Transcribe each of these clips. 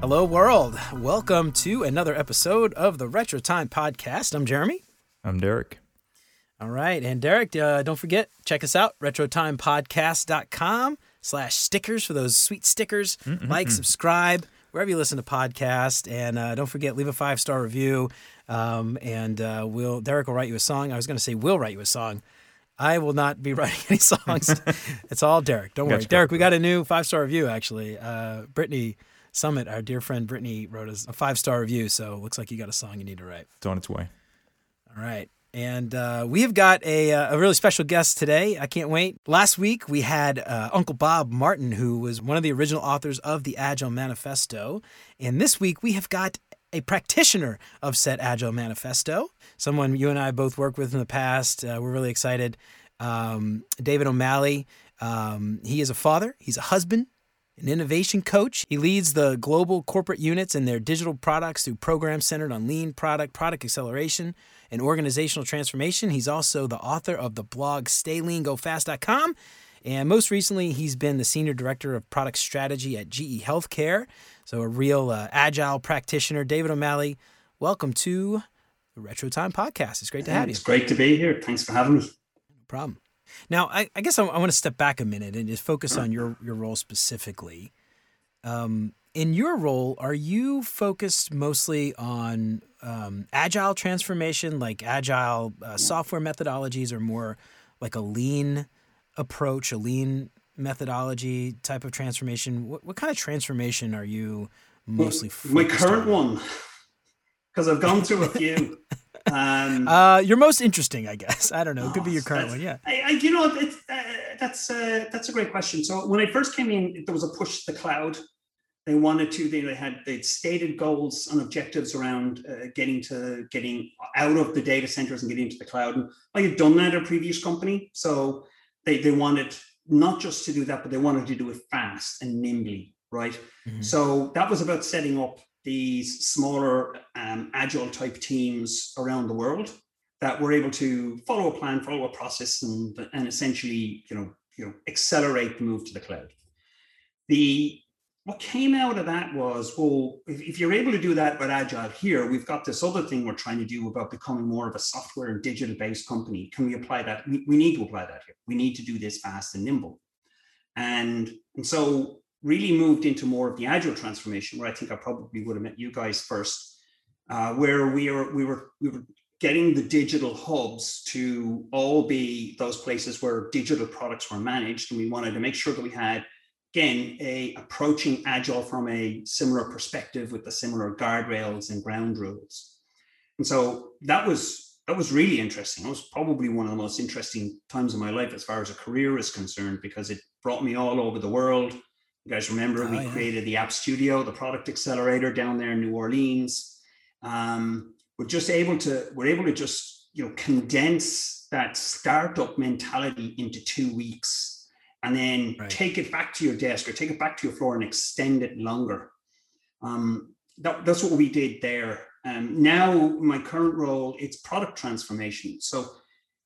Hello, world. Welcome to another episode of the Retro Time Podcast. I'm Jeremy. I'm Derek. All right. And Derek, uh, don't forget, check us out, retrotimepodcast.com slash stickers for those sweet stickers. Mm-mm-mm. Like, subscribe, wherever you listen to podcasts. And uh, don't forget, leave a five-star review. Um, and uh, we'll Derek will write you a song. I was going to say we'll write you a song. I will not be writing any songs. it's all Derek. Don't worry. Derek, we got a new five-star review, actually. Uh, Brittany Summit, our dear friend Brittany, wrote us a five star review. So it looks like you got a song you need to write. It's on its way. All right. And uh, we have got a, uh, a really special guest today. I can't wait. Last week, we had uh, Uncle Bob Martin, who was one of the original authors of the Agile Manifesto. And this week, we have got a practitioner of said Agile Manifesto, someone you and I both worked with in the past. Uh, we're really excited. Um, David O'Malley. Um, he is a father, he's a husband, an innovation coach. He leads the global corporate units and their digital products through programs centered on lean product, product acceleration, and organizational transformation. He's also the author of the blog StayLeanGoFast.com. And most recently, he's been the senior director of product strategy at GE Healthcare. So, a real uh, agile practitioner. David O'Malley, welcome to the Retro Time podcast. It's great to have you. It's great to be here. Thanks for having me. No problem. Now, I, I guess I, I, want to step back a minute and just focus on your your role specifically. Um, in your role, are you focused mostly on um, agile transformation, like agile uh, software methodologies, or more like a lean approach, a lean methodology type of transformation? What, what kind of transformation are you mostly? My current on? one, because I've gone through a few. Um, uh, your most interesting, I guess. I don't know. It could be your current one. Yeah. I, I, you know, it's, uh, that's uh, that's a great question. So when I first came in, there was a push to the cloud. They wanted to. They, they had they stated goals and objectives around uh, getting to getting out of the data centers and getting into the cloud. And I had done that at a previous company, so they they wanted not just to do that, but they wanted to do it fast and nimbly, right? Mm-hmm. So that was about setting up these smaller um, agile type teams around the world that were able to follow a plan, follow a process, and, and essentially, you know, you know, accelerate the move to the cloud. The what came out of that was, well, if, if you're able to do that with agile here, we've got this other thing we're trying to do about becoming more of a software and digital based company. Can we apply that? We, we need to apply that here. We need to do this fast and nimble. And, and so really moved into more of the agile transformation, where I think I probably would have met you guys first, uh, where we are we were we were getting the digital hubs to all be those places where digital products were managed, and we wanted to make sure that we had again a approaching agile from a similar perspective with the similar guardrails and ground rules. And so that was that was really interesting. It was probably one of the most interesting times of my life as far as a career is concerned because it brought me all over the world you guys remember oh, we yeah. created the App Studio, the product accelerator down there in New Orleans. Um, we're just able to we're able to just you know condense that startup mentality into two weeks and then right. take it back to your desk or take it back to your floor and extend it longer. Um, that, that's what we did there. Um, now, my current role, it's product transformation. So,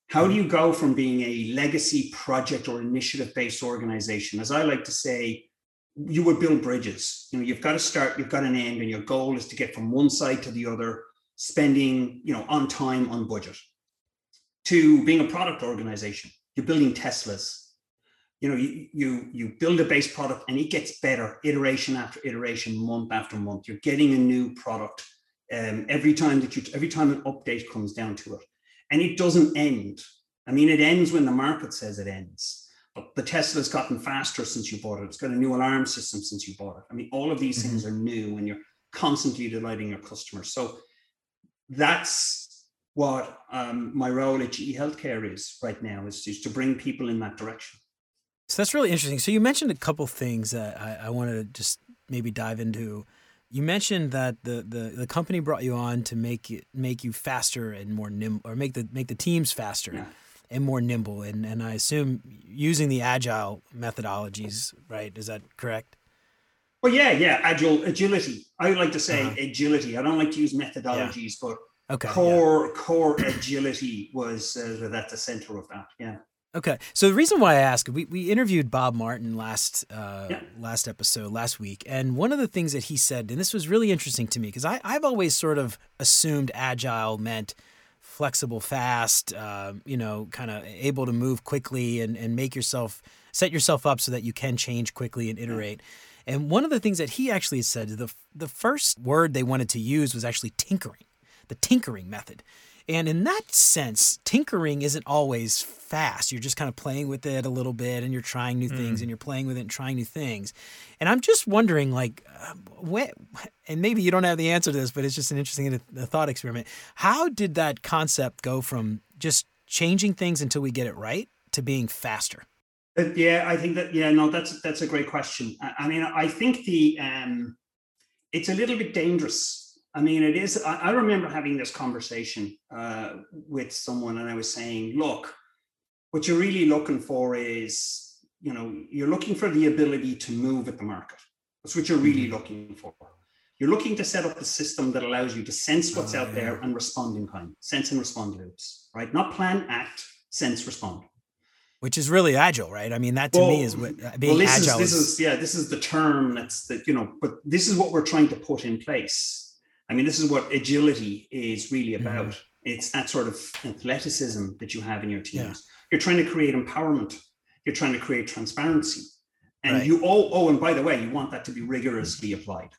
how do you go from being a legacy project or initiative based organization? As I like to say, you would build bridges. You know, you've got to start, you've got an end, and your goal is to get from one side to the other, spending, you know, on time, on budget. To being a product organization, you're building Teslas. You know, you you you build a base product and it gets better iteration after iteration, month after month. You're getting a new product um, every time that you every time an update comes down to it, and it doesn't end. I mean, it ends when the market says it ends but the Tesla's gotten faster since you bought it. It's got a new alarm system since you bought it. I mean, all of these mm-hmm. things are new and you're constantly delighting your customers. So that's what um, my role at GE Healthcare is right now is, is to bring people in that direction. So that's really interesting. So you mentioned a couple things that I, I wanted to just maybe dive into. You mentioned that the, the, the company brought you on to make it make you faster and more nimble, or make the make the teams faster. Yeah and more nimble. And, and I assume using the agile methodologies, right? Is that correct? Well, yeah, yeah, agile agility. I would like to say uh-huh. agility. I don't like to use methodologies, yeah. but okay, core yeah. core agility was uh, at the center of that. Yeah. Okay, so the reason why I ask, we, we interviewed Bob Martin last uh, Yeah. last episode last week, and one of the things that he said, and this was really interesting to me because I I've always sort of assumed agile meant flexible, fast, uh, you know, kind of able to move quickly and and make yourself set yourself up so that you can change quickly and iterate. And one of the things that he actually said, the the first word they wanted to use was actually tinkering, the tinkering method. And in that sense, tinkering isn't always fast. You're just kind of playing with it a little bit and you're trying new things and you're playing with it and trying new things. And I'm just wondering, like, uh, when, and maybe you don't have the answer to this, but it's just an interesting a thought experiment. How did that concept go from just changing things until we get it right to being faster? Uh, yeah, I think that yeah, no, that's that's a great question. I, I mean, I think the um, it's a little bit dangerous. I mean, it is. I, I remember having this conversation uh, with someone, and I was saying, look, what you're really looking for is, you know, you're looking for the ability to move at the market. That's what you're really looking for. You're looking to set up the system that allows you to sense what's Oh, out there and respond in kind. Sense and respond loops, right? Not plan, act, sense, respond. Which is really agile, right? I mean, that to Well, me is what uh, being well, this agile is, this is. yeah this is the term that's the you know but this is what we're trying to put in place i mean this is what agility is really Mm-hmm. about it's that sort of athleticism that you have in your teams Yeah. you're trying to create empowerment you're trying to create transparency and Right. you oh oh and by the way you want that to be rigorously applied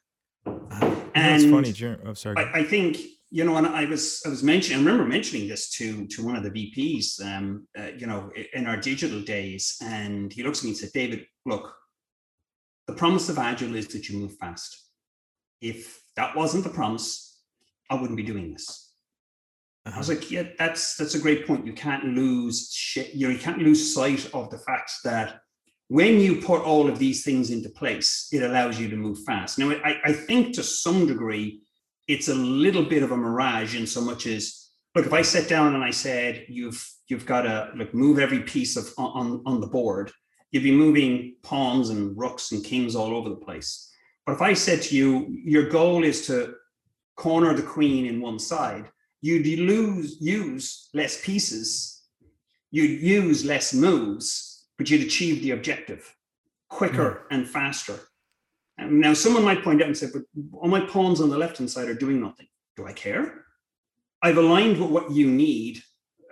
Uh, That's funny. Jer- Oh, sorry. I, I think you know, and I was I was mentioning. I remember mentioning this to to one of the VPs, um, uh, you know, in our digital days, and he looks at me and said, "David, look, the promise of agile is that you move fast. If that wasn't the promise, I wouldn't be doing this." I was uh-huh. like, "Yeah, that's that's a great point. You can't lose shit. You know, you can't lose sight of the fact that." When you put all of these things into place, it allows you to move fast. Now, I, I think to some degree, it's a little bit of a mirage in so much as look if i sat down and i said you've you've got to like move every piece of on on the board you'd be moving pawns and rooks and kings all over the place but if i said to you your goal is to corner the queen in one side you'd lose use less pieces you'd use less moves but you'd achieve the objective quicker and faster and now someone might point out and say, but all my pawns on the left hand side are doing nothing. Do I care? I've aligned with what you need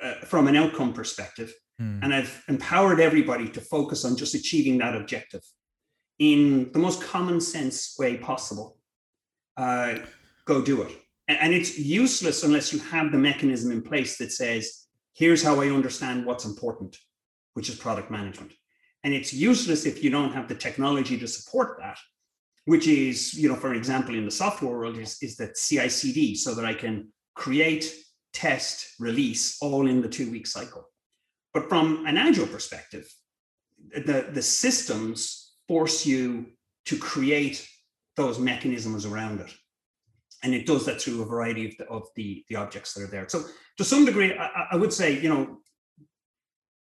uh, from an outcome perspective, Hmm. and I've empowered everybody to focus on just achieving that objective in the most common sense way possible. Uh, go do it. And, it's useless unless you have the mechanism in place that says, here's how I understand what's important, which is product management. And it's useless if you don't have the technology to support that which is, you know, for example, in the software world, is, is that CI/CD, so that I can create, test, release all in the two-week cycle. But from an agile perspective, the, the systems force you to create those mechanisms around it. And it does that through a variety of the, of the, the objects that are there. So to some degree, I, I- would say, you know,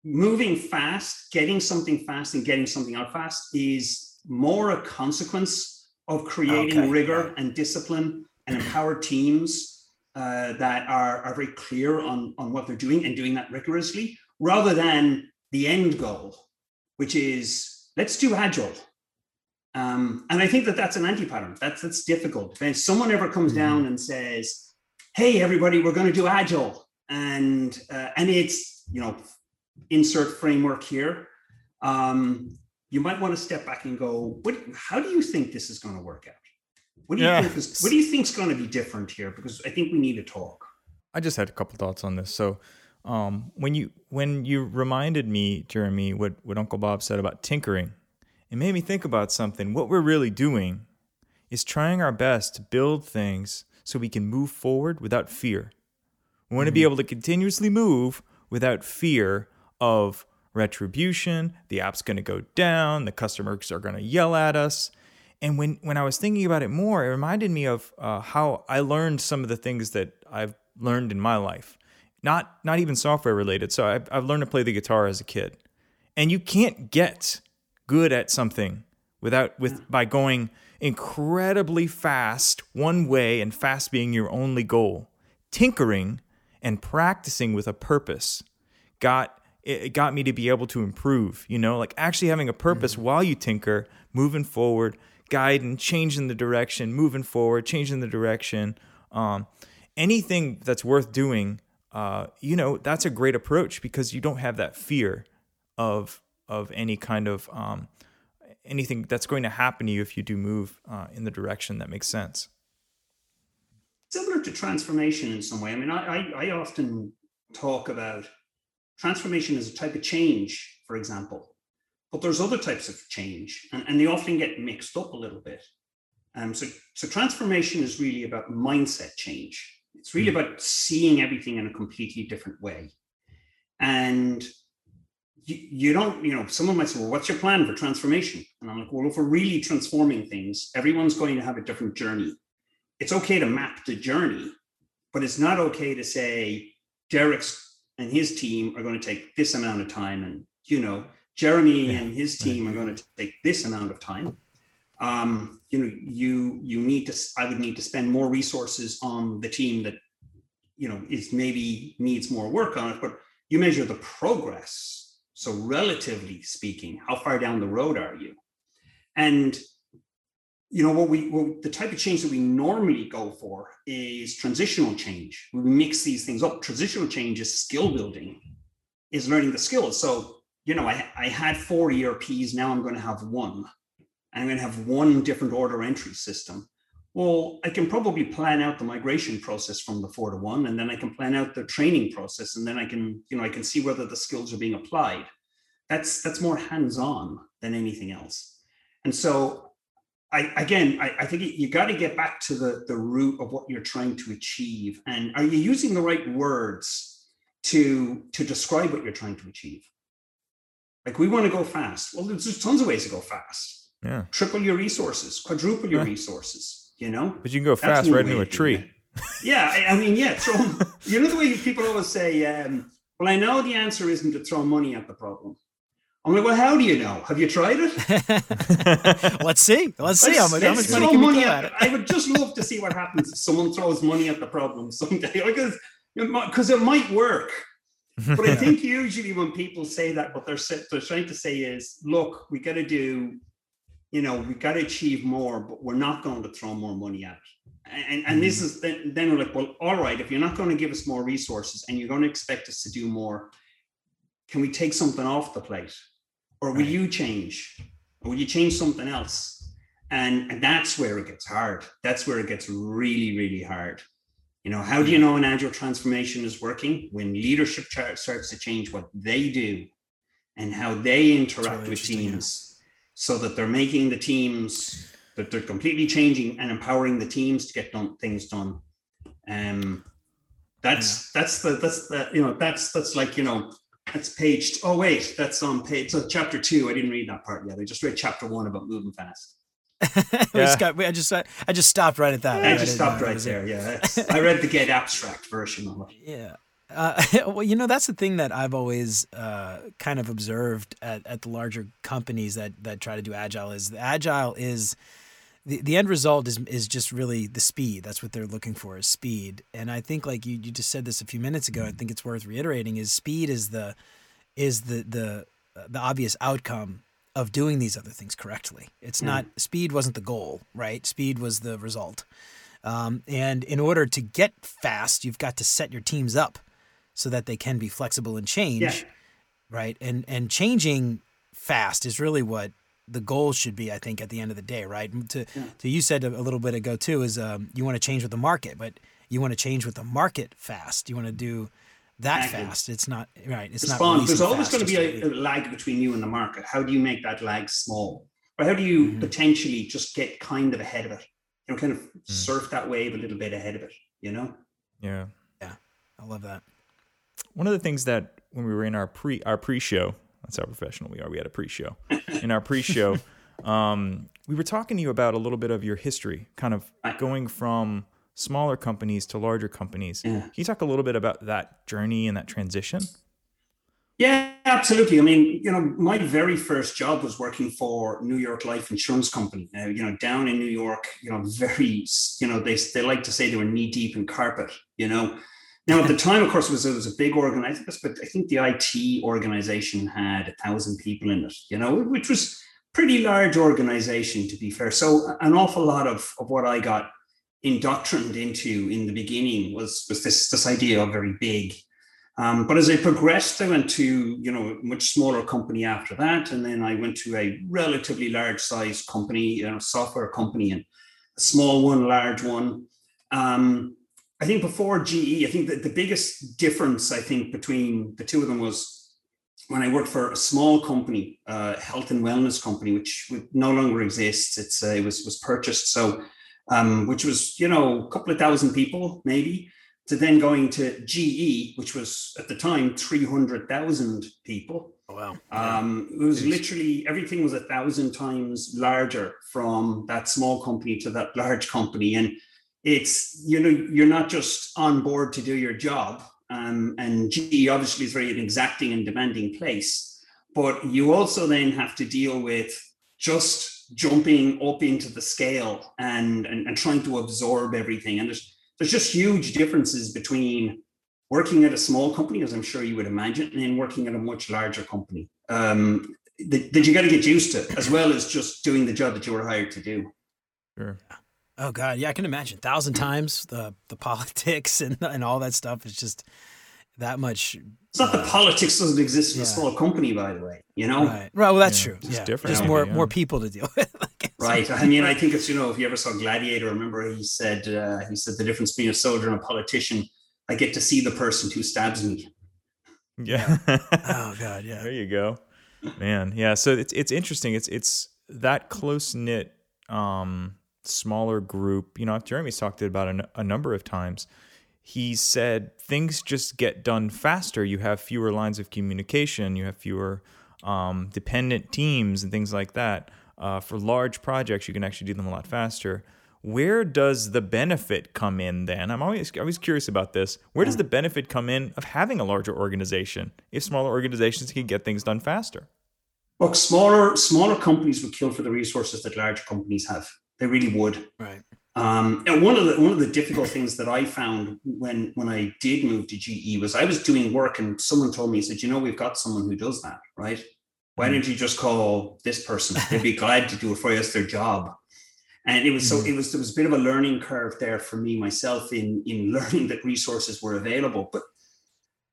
moving fast, getting something fast and getting something out fast is more a consequence of creating Okay, rigor and discipline and empowered teams uh, that are, are very clear on, on what they're doing and doing that rigorously rather than the end goal, which is let's do agile. Um, and I think that that's an anti-pattern. That's that's difficult. If someone ever comes down and says, "Hey, everybody, we're going to do agile," and uh, and it's you know insert framework here, um, you might want to step back and go, "What? How do you think this is going to work out? What do you Yeah. think? Is, what do you think is going to be different here? Because I think we need to talk." I just had a couple thoughts on this. So, um, when you when you reminded me, Jeremy, what what Uncle Bob said about tinkering, it made me think about something. What we're really doing is trying our best to build things so we can move forward without fear. We want to be able to continuously move without fear of retribution. The app's going to go down. The customers are going to yell at us. And when, when I was thinking about it more, it reminded me of uh, how I learned some of the things that I've learned in my life. Not, not even software related. So I've, I've learned to play the guitar as a kid. And you can't get good at something without with by going incredibly fast one way and fast being your only goal. Tinkering and practicing with a purpose got it, got me to be able to improve. You know, like actually having a purpose mm-hmm. while you tinker, moving forward, guiding, changing the direction, moving forward, changing the direction. Um, anything that's worth doing, uh, you know, that's a great approach because you don't have that fear of of any kind of um, anything that's going to happen to you if you do move uh, in the direction that makes sense. Similar to transformation in some way. I mean, I, I, I often talk about transformation as a type of change, for example, but there's other types of change, and, and they often get mixed up a little bit. Um, so, so transformation is really about mindset change. It's really hmm. about seeing everything in a completely different way. And you, you don't, you know, someone might say, well, what's your plan for transformation? And I'm like, well, if we're really transforming things, everyone's going to have a different journey. It's okay to map the journey, but it's not okay to say Derek's and his team are going to take this amount of time, and you know, Jeremy yeah. and his team are going to take this amount of time. Um, you know, you you need to. I would need to spend more resources on the team that, you know, is maybe needs more work on it, but you measure the progress so, relatively speaking, how far down the road are you? And you know what we what the type of change that we normally go for is transitional change. We mix these things up. Transitional change is skill building, is learning the skills. So you know, I, I had four ERPs. Now I'm going to have one. I'm going to have one different order entry system. Well, I can probably plan out the migration process from the four to one, and then I can plan out the training process, and then I can, you know, I can see whether the skills are being applied. That's that's more hands-on than anything else. And so, I again, I, I think you got to get back to the the root of what you're trying to achieve, and are you using the right words to to describe what you're trying to achieve? Like we want to go fast. Well, there's, there's tons of ways to go fast. Yeah. Triple your resources, quadruple your yeah. resources you know. But you can go fast right into a tree. yeah, I, I, mean, yeah. Throw, you know the way people always say, um, "Well, I know the answer isn't to throw money at the problem." I'm like, well, how do you know? Have you tried it? let's see. Let's see how much, how much money can money we at, it. I would just love to see what happens if someone throws money at the problem someday, because because it might work. But I think usually when people say that, what they're they're trying to say is, look, we got to do you know, we got to achieve more, but we're not going to throw more money at it. And, and mm-hmm. this is then, then we're like, well, all right, if you're not going to give us more resources and you're going to expect us to do more, can we take something off the plate? Or will right. you change? Or will you change something else? And, and that's where it gets hard. That's where it gets really, really hard. You know, how do you know an agile transformation is working? When leadership starts to change what they do and how they interact really with teams so that they're making the teams that they're completely changing and empowering the teams to get done things done. Um, that's yeah. that's the that's the you know that's that's like you know that's page. Oh wait, that's on page. So chapter two. I didn't read that part yet. I just read chapter one about moving fast. yeah. got, I just I just stopped right at that. I, I just stopped right there. Yeah, I read the getAbstract version of it. Yeah. Uh, well, you know, that's the thing that I've always uh, kind of observed at, at the larger companies that that try to do agile is the agile is the, the end result is is just really the speed. That's what they're looking for is speed. And I think like you, you just said this a few minutes ago. I think it's worth reiterating is speed is the is the the the obvious outcome of doing these other things correctly. It's mm. not speed wasn't the goal, right? Speed was the result. Um, and in order to get fast, you've got to set your teams up so that they can be flexible and change, yeah. right? And and changing fast is really what the goal should be. I think at the end of the day, right? To yeah. to you said a, little bit ago too is um, you want to change with the market, but you want to change with the market fast. You want to do that exactly. fast. It's not right. It's Respond. not. There's always going to be a, a, lag between you and the market. How do you make that lag small? Or how do you mm-hmm. potentially just get kind of ahead of it? You know, kind of mm. surf that wave a little bit ahead of it. You know. Yeah. Yeah. I love that one of the things that when we were in our pre our pre-show, that's how professional we are. We had a pre-show. in our pre-show, um, we were talking to you about a little bit of your history, kind of going from smaller companies to larger companies. Yeah. Can you talk a little bit about that journey and that transition? Yeah, absolutely. I mean, you know, my very first job was working for New York Life Insurance Company. Uh, you know, down in New York, you know, very, you know, they they like to say they were knee deep in carpet. You know, Now, at the time, of course, it was, it was a big organization, but I think the IT organization had a thousand people in it, you know, which was pretty large organization, to be fair. So an awful lot of, of what I got indoctrinated into in the beginning was, was this, this idea of very big. Um, but as I progressed, I went to, you know, a much smaller company after that. And then I went to a relatively large size company, you know, software company and a small one, large one. Um, I think before GE, I think that the biggest difference I think between the two of them was when I worked for a small company, uh, health and wellness company, which no longer exists. It's uh, it was was purchased, so um, which was you know a couple of thousand people maybe, to then going to GE, which was at the time three hundred thousand people. Oh, wow! Um, it was literally everything was a thousand times larger from that small company to that large company, and it's you know you're not just on board to do your job um, and GE obviously is very an exacting and demanding place but you also then have to deal with just jumping up into the scale and, and and trying to absorb everything. And there's there's just huge differences between working at a small company as i'm sure you would imagine and then working at a much larger company. Um, that, that you got to get used to as well as just doing the job that you were hired to do. Sure. Oh God, yeah, I can imagine. Thousand times the the politics and and all that stuff is just that much. It's not the politics doesn't exist in yeah. a small company, by the way. You know, right? Right. Well, that's yeah, true. Yeah, different. There's more yeah. more people to deal with. right. I mean, I think it's you know, if you ever saw Gladiator, remember he said uh, he said the difference between a soldier and a politician. I get to see the person who stabs me. Yeah. oh God. Yeah. There you go, man. Yeah. So it's it's interesting. It's it's that close knit. Um, smaller group. You know, Jeremy's talked about it a number of times. He said things just get done faster. You have fewer lines of communication. You have fewer um, dependent teams and things like that. Uh, for large projects, you can actually do them a lot faster. Where does the benefit come in then? I'm always always curious about this. Where does the benefit come in of having a larger organization if smaller organizations can get things done faster? Look, smaller smaller companies would kill for the resources that large companies have. They really would. Right. Um, and one of the one of the difficult things that I found when when I did move to GE was I was doing work and someone told me, he said, you know, we've got someone who does that, right? Why don't you just call this person? They'd be glad to do it for you. It's their job. And it was so it was there was a bit of a learning curve there for me myself in in learning that resources were available. But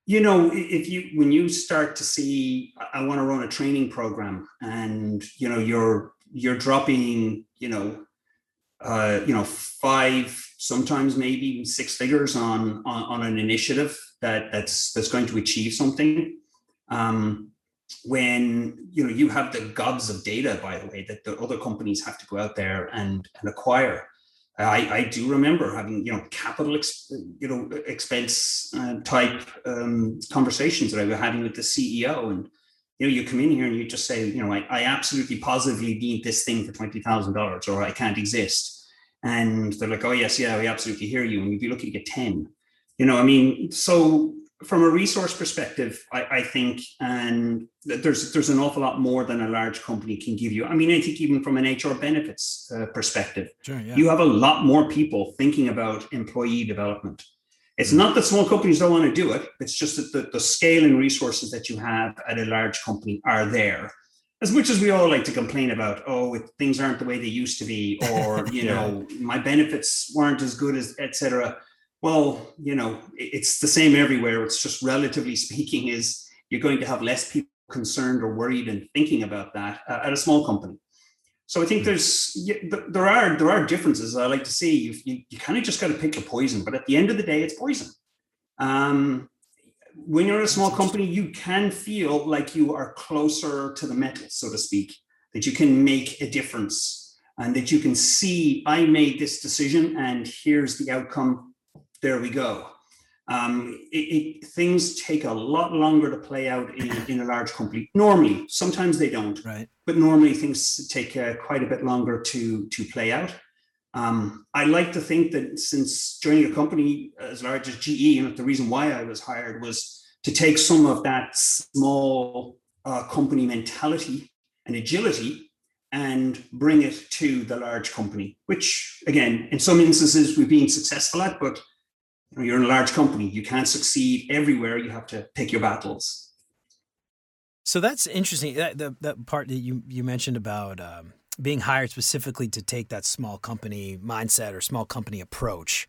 you know, if you when you start to see, I want to run a training program, and you know, you're you're dropping, you know, uh, you know, five, sometimes maybe six figures on, on, on an initiative that that's that's going to achieve something. Um, when you know you have the gobs of data, by the way, that the other companies have to go out there and, and acquire. I, I do remember having you know capital ex, you know expense uh, type um, conversations that I was having with the CEO, and you know, you come in here and you just say, you know, I, I absolutely positively need this thing for twenty thousand dollars, or I can't exist. And they're like, oh yes, yeah, we absolutely hear you, and you'd be looking to get ten. You know, I mean, so from a resource perspective, I, I think, and there's there's an awful lot more than a large company can give you. I mean, I think even from an HR benefits uh, perspective, sure, yeah. you have a lot more people thinking about employee development it's not that small companies don't want to do it. It's just that the, the scale and resources that you have at a large company are there. As much as we all like to complain about, oh, things aren't the way they used to be, or you yeah. know, my benefits weren't as good as, etc. Well, you know, it's the same everywhere. It's just relatively speaking, is you're going to have less people concerned or worried and thinking about that uh, at a small company. So I think hmm. there's there are there are differences. I like to see you you, you kind of just got to pick your poison, but at the end of the day, it's poison. Um, when you're a small company, you can feel like you are closer to the metal, so to speak, that you can make a difference and that you can see, I made this decision and here's the outcome. There we go. Um, it, it, things take a lot longer to play out in, in a large company. Normally, sometimes they don't, right. but normally things take uh, quite a bit longer to to play out. Um, I like to think that since joining a company as large as GE, you know, the reason why I was hired was to take some of that small uh, company mentality and agility and bring it to the large company, which again, in some instances we've been successful at, but you're in a large company. You can't succeed everywhere. You have to pick your battles. So that's interesting. That the that part that you you mentioned about um, being hired specifically to take that small company mindset or small company approach.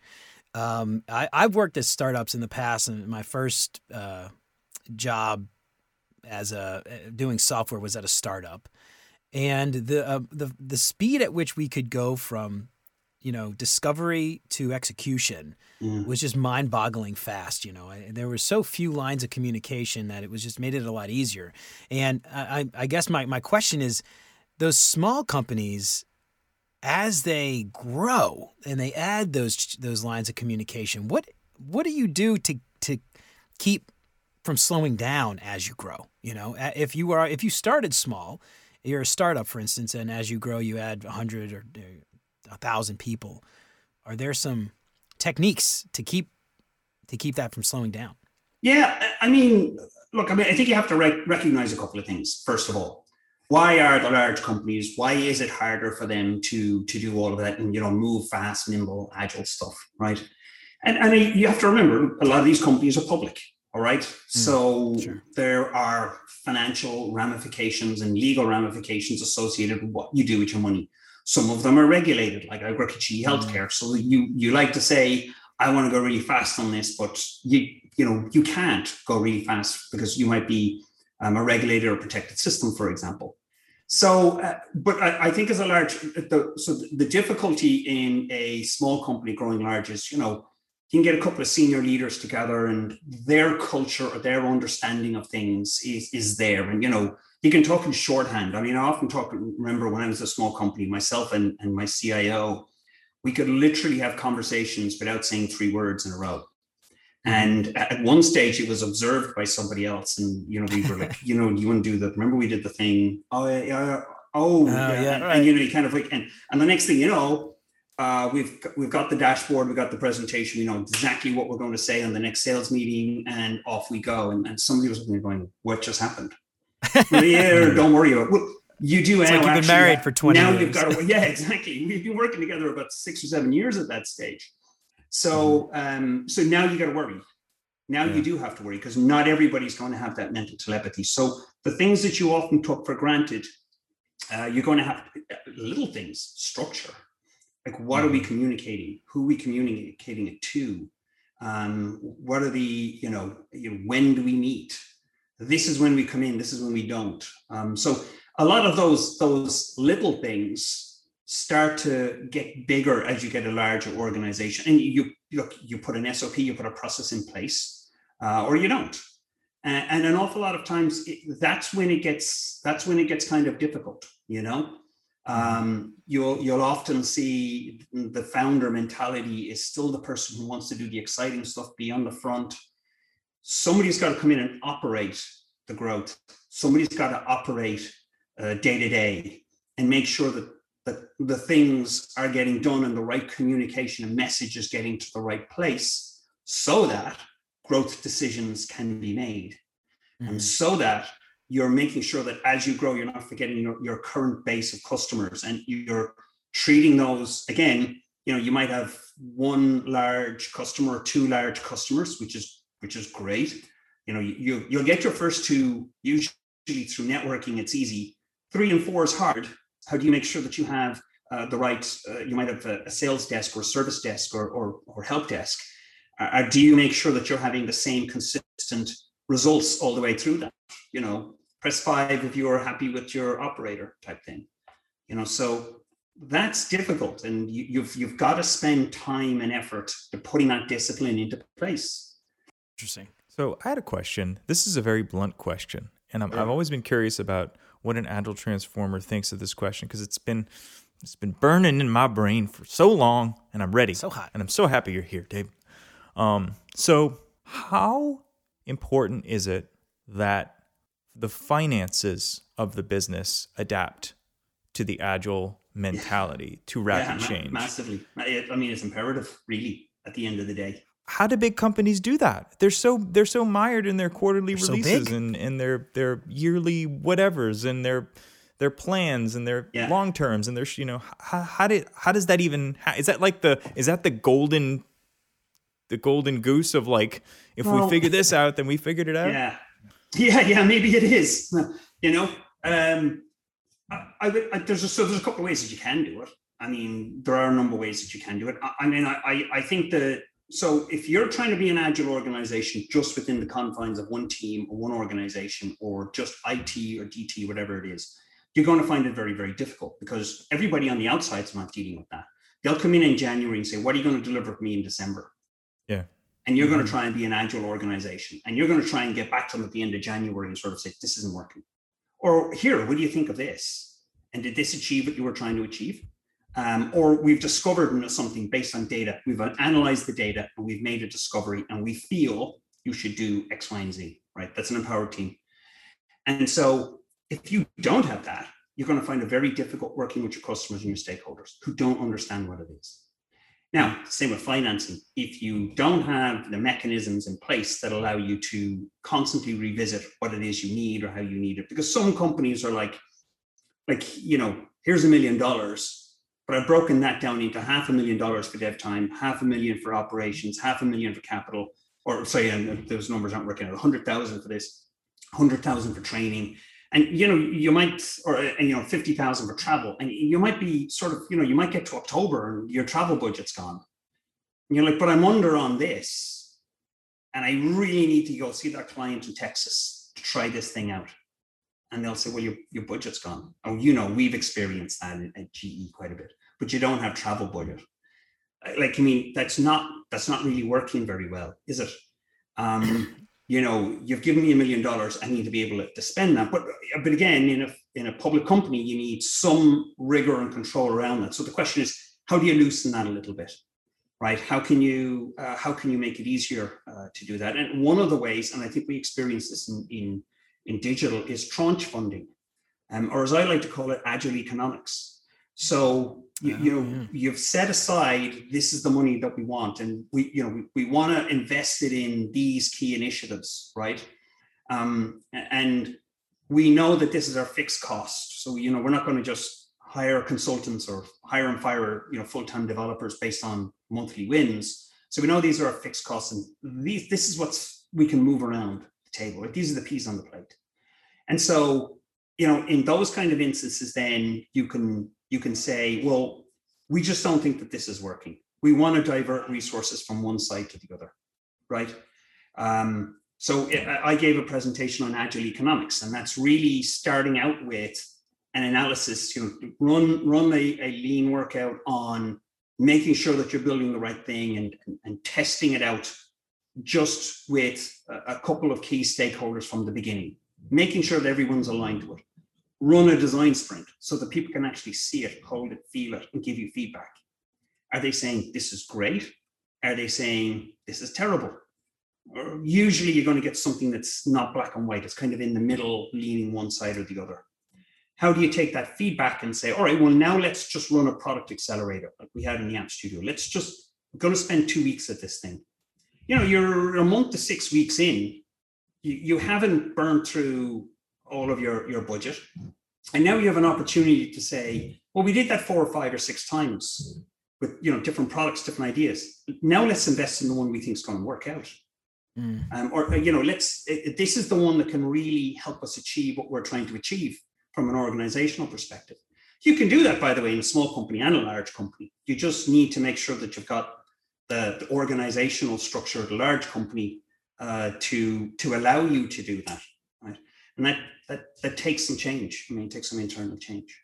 Um, I, I've worked at startups in the past, and my first uh, job as a uh, doing software was at a startup, and the uh, the the speed at which we could go from you know discovery to execution mm. was just mind-boggling fast you know? There were so few lines of communication that it was just made it a lot easier. And i, I guess my, my question is those small companies as they grow and they add those those lines of communication what what do you do to to keep from slowing down as you grow you know? If you are if you started small you're a startup for instance and as you grow you add 100 or a thousand people. Are there some techniques to keep to keep that from slowing down? Yeah, I mean, look, I mean, I think you have to rec- recognize a couple of things. First of all, why are the large companies? Why is it harder for them to to do all of that and you know move fast, nimble, agile stuff, right? And and you have to remember, a lot of these companies are public. All right. Mm, so sure. there are financial ramifications and legal ramifications associated with what you do with your money. Some of them are regulated, like Agrokachie mm. Healthcare. Mm. So you you like to say, I want to go really fast on this, but you you know you can't go really fast because you might be um, a regulated or protected system, for example. So, uh, but I, I, think as a large, the, so the difficulty in a small company growing large is, you know, you can get a couple of senior leaders together and their culture or their understanding of things is, is there. And, you know, you can talk in shorthand. I mean, I often talk, remember when I was a small company, myself and, and my CIO, we could literally have conversations without saying three words in a row. And at one stage, it was observed by somebody else, and you know, we were like, you know, you want to do that? Remember, we did the thing. Oh yeah, oh, oh yeah, yeah. And, right. and, you know, you kind of like, and and the next thing you know, uh, we've we've got the dashboard, we've got the presentation, we know exactly what we're going to say on the next sales meeting, and off we go. And, and somebody was going, "What just happened?" Yeah, don't worry about it. Well, you do. It's like you've been married for 20 now years. you've got to, yeah, exactly. We've been working together about six or seven years at that stage. So, mm-hmm. um, so now you got to worry. Now yeah. you do have to worry because not everybody's going to have that mental telepathy. So the things that you often took for granted, uh, you're going to have uh, little things, structure. Like what mm-hmm. are we mm-hmm. communicating? Who are we communicating it to? Um, what are the, you know, you know, when do we meet? This is when we come in this is when we don't. Um, so a lot of those those little things start to get bigger as you get a larger organization. And you look you put an sop you put a process in place uh, or you don't. And, and, an awful lot of times it, that's when it gets that's when it gets kind of difficult you know? Um, you'll you'll often see the founder mentality is still the person who wants to do the exciting stuff be on the front somebody's got to come in and operate the growth. Somebody's got to operate day to day and make sure that, that the things are getting done and the right communication and message is getting to the right place so that growth decisions can be made. Mm-hmm. And so that you're making sure that as you grow, you're not forgetting your, your current base of customers and you're treating those again you know you might have one large customer or two large customers which is which is great. You know you you'll get your first two usually through networking it's easy. Three and four is hard. How do you make sure that you have uh, the right uh, you might have a, a, sales desk or service desk or or, or help desk? Uh, uh, do you make sure that you're having the same consistent results all the way through that you know press five if you are happy with your operator type thing. You know so that's difficult and you, you've you've got to spend time and effort to putting that discipline into place interesting so I had a question. This is a very blunt question, and i have always been curious about what an agile transformer thinks of this question because it's been it's been burning in my brain for so long, and I'm ready. So hot, and I'm so happy you're here, Dave. Um, so how important is it that the finances of the business adapt to the agile mentality to rapid yeah, change? Massively. I mean, it's imperative, really, at the end of the day how do big companies do that? They're so they're so mired in their quarterly they're releases so and, and their their yearly whatevers and their their plans and their yeah. long terms and their you know how, how did how does that even how, is that like the is that the golden the golden goose of like if well, we figure this out, then we figured it out. Yeah, yeah, yeah. Maybe it is. You know, um, I, I, I there's a, so there's a couple of ways that you can do it. I mean, there are a number of ways that you can do it. I, I mean, I, I think that so if you're trying to be an agile organization just within the confines of one team or one organization or just IT or DT, whatever it is, you're going to find it very, very difficult because everybody on the outside is not dealing with that. They'll come in in January and say, What are you going to deliver for me in December? Yeah. And you're mm-hmm. going to try and be an agile organization and you're going to try and get back to them at the end of January and sort of say, This isn't working. Or here, what do you think of this? And did this achieve what you were trying to achieve? Um, or we've discovered something based on data. We've analyzed the data and we've made a discovery, and we feel you should do X, Y, and Z. Right? That's an empowered team. And so, if you don't have that, you're going to find it very difficult working with your customers and your stakeholders who don't understand what it is. Now, same with financing. If you don't have the mechanisms in place that allow you to constantly revisit what it is you need or how you need it, because some companies are like, like you know, here's a million dollars but I've broken that down into half a million dollars for dev time, half a million for operations, half a million for capital, or say, and those numbers aren't working out, 100,000 for this, 100,000 for training. And, you know, you might, or, and, you know, 50,000 for travel. And you might be sort of, you know, you might get to October and your travel budget's gone. And you're like, but I'm under on this. And I really need to go see that client in Texas to try this thing out and they'll say, well, your, your budget's gone. Oh, you know, we've experienced that at GE quite a bit but you don't have travel budget. Like, I mean, that's not that's not really working very well, is it? Um, you know, you've given me a million dollars, I need to be able to spend that. But but again, in a in a public company, you need some rigor and control around that. So the question is, how do you loosen that a little bit? Right? How can you uh, how can you make it easier uh, to do that? And one of the ways, and I think we experience this in in, in digital, is tranche funding, um, or as I like to call it, agile economics. So you, you know yeah. you've set aside this is the money that we want. And we you know we, we want to invest it in these key initiatives right? Um, and we know that this is our fixed cost. So you know we're not going to just hire consultants or hire and fire you know full-time developers based on monthly wins. So we know these are our fixed costs and these this is what's we can move around the table right? These are the peas on the plate. And so you know in those kind of instances then you can you can say, well, we just don't think that this is working. We want to divert resources from one side to the other, right? Um, so I gave a presentation on agile economics, and that's really starting out with an analysis. Know, run run a, a lean workout on making sure that you're building the right thing and, and, and testing it out just with a, a couple of key stakeholders from the beginning, making sure that everyone's aligned to it run a design sprint so that people can actually see it, hold it, feel it, and give you feedback. Are they saying this is great? Are they saying this is terrible? Or usually you're going to get something that's not black and white. It's kind of in the middle, leaning one side or the other. How do you take that feedback and say, all right, well, now let's just run a product accelerator like we had in the App Studio. Let's just, we're going to spend two weeks at this thing. You know, you're a month to six weeks in, you, you haven't burned through all of your, your budget. And now you have an opportunity to say, well, we did that four or five or six times with you know different products, different ideas. Now let's invest in the one we think is going to work out. Mm. Um, or you know, let's this is the one that can really help us achieve what we're trying to achieve from an organizational perspective. You can do that, by the way, in a small company and a large company. You just need to make sure that you've got the, the organizational structure at a large company uh, to to allow you to do that Right? and that that that takes some change. I mean, it takes some internal change.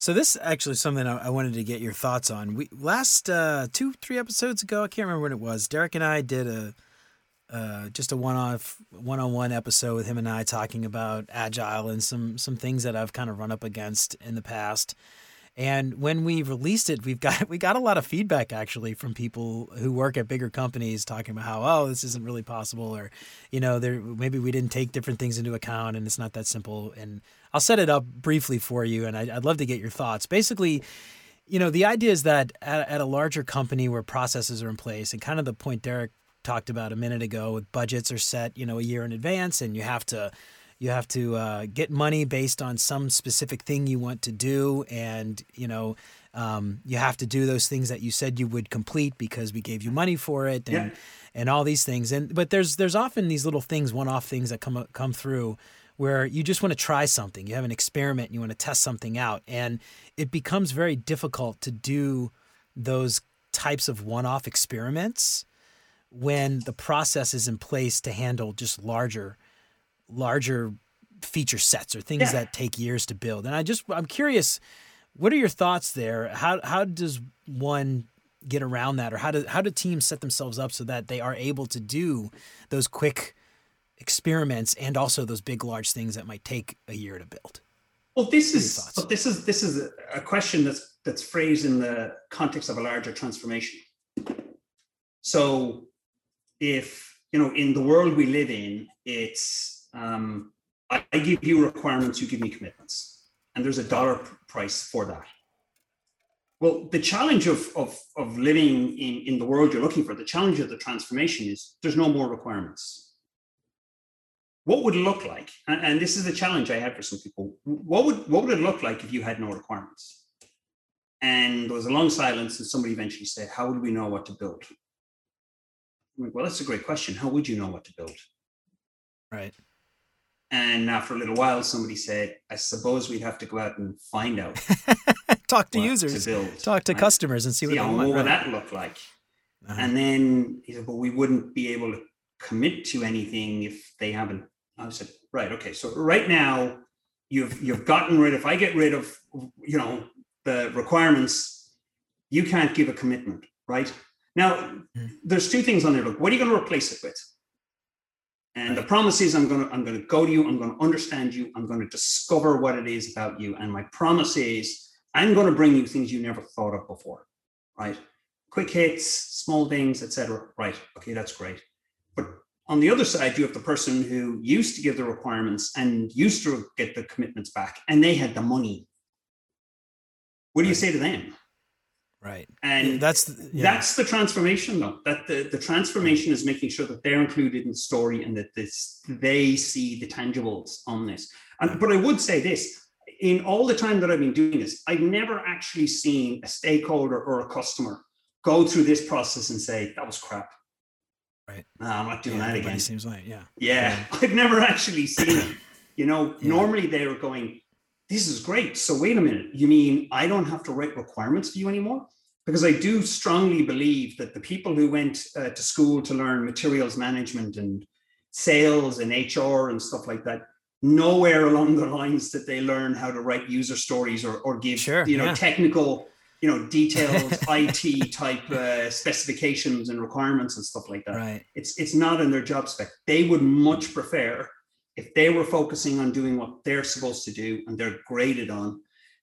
So this is actually something I wanted to get your thoughts on. We last uh, two three episodes ago, I can't remember when it was. Derek and I did a uh, just a one off one on one episode with him and I talking about agile and some some things that I've kind of run up against in the past. And when we released it, we've got we got a lot of feedback actually from people who work at bigger companies talking about how oh this isn't really possible or you know there maybe we didn't take different things into account and it's not that simple. And I'll set it up briefly for you, and I, would love to get your thoughts. Basically. You know, the idea is that at, at a larger company where processes are in place, and kind of the point Derek talked about a minute ago with budgets are set, you know, a year in advance, and you have to you have to uh, get money based on some specific thing you want to do and you know Um, you have to do those things that you said you would complete because we gave you money for it, and Yeah. and all these things. And but there's there's often these little things, one off things that come come through where you just want to try something. You have an experiment, and you want to test something out, and it becomes very difficult to do those types of one off experiments when the process is in place to handle just larger larger feature sets or things Yeah. that take years to build. And I just I'm curious, what are your thoughts there? How how does one get around that or how do how do teams set themselves up so that they are able to do those quick experiments and also those big large things that might take a year to build? Well, this What are your is this is this is a question that's that's phrased in the context of a larger transformation. So, if you know, in the world we live in, it's um, I, I give you requirements, you give me commitments, and there's a dollar price for that. Well, the challenge of of of living in in the world you're looking for, the challenge of the transformation is there's no more requirements. What would it look like and, and this is the challenge i had for some people what would what would it look like if you had no requirements? And there was a long silence and somebody eventually said how would we know what to build? I'm like, well that's a great question. How would you know what to build? Right. And after a little while somebody said i suppose we'd have to go out and find out Talk to users, to build talk to right? customers and see what want. what would that look like Uh-huh. and then he said, well, we wouldn't be able to commit to anything if they haven't. I said, right, okay. So right now you've you've gotten rid if I get rid of you know the requirements, you can't give a commitment, right? Now Mhm. there's two things on there. Look, what are you going to replace it with? And the promise is I'm gonna I'm gonna go to you, I'm gonna understand you, I'm gonna discover what it is about you. And my promise is I'm gonna bring you things you never thought of before, right? quick hits, small things, etc. Right. Okay, that's great. But on the other side, you have the person who used to give the requirements and used to get the commitments back, and they had the money. What do you say to them? Right. And That's the- yeah. that's the transformation, though. That the, the transformation is making sure that they're included in the story and that this they see the tangibles on this. And but I would say this: in all the time that I've been doing this, I've never actually seen a stakeholder or a customer go through this process and say that was crap. Right. No, I'm not doing Yeah, that again. seems like yeah. Yeah, I've never actually seen it. You know, Yeah. normally they are going, this is great. So wait a minute, you mean I don't have to write requirements for you anymore? Because I do strongly believe that the people who went uh, to school to learn materials management and sales and HR and stuff like that, nowhere along the lines that they learn how to write user stories or, or give, Sure, you know, yeah. technical, you know, detailed IT type uh, specifications and requirements and stuff like that Right. it's it's not in their job spec. They would much prefer if they were focusing on doing what they're supposed to do and they're graded on,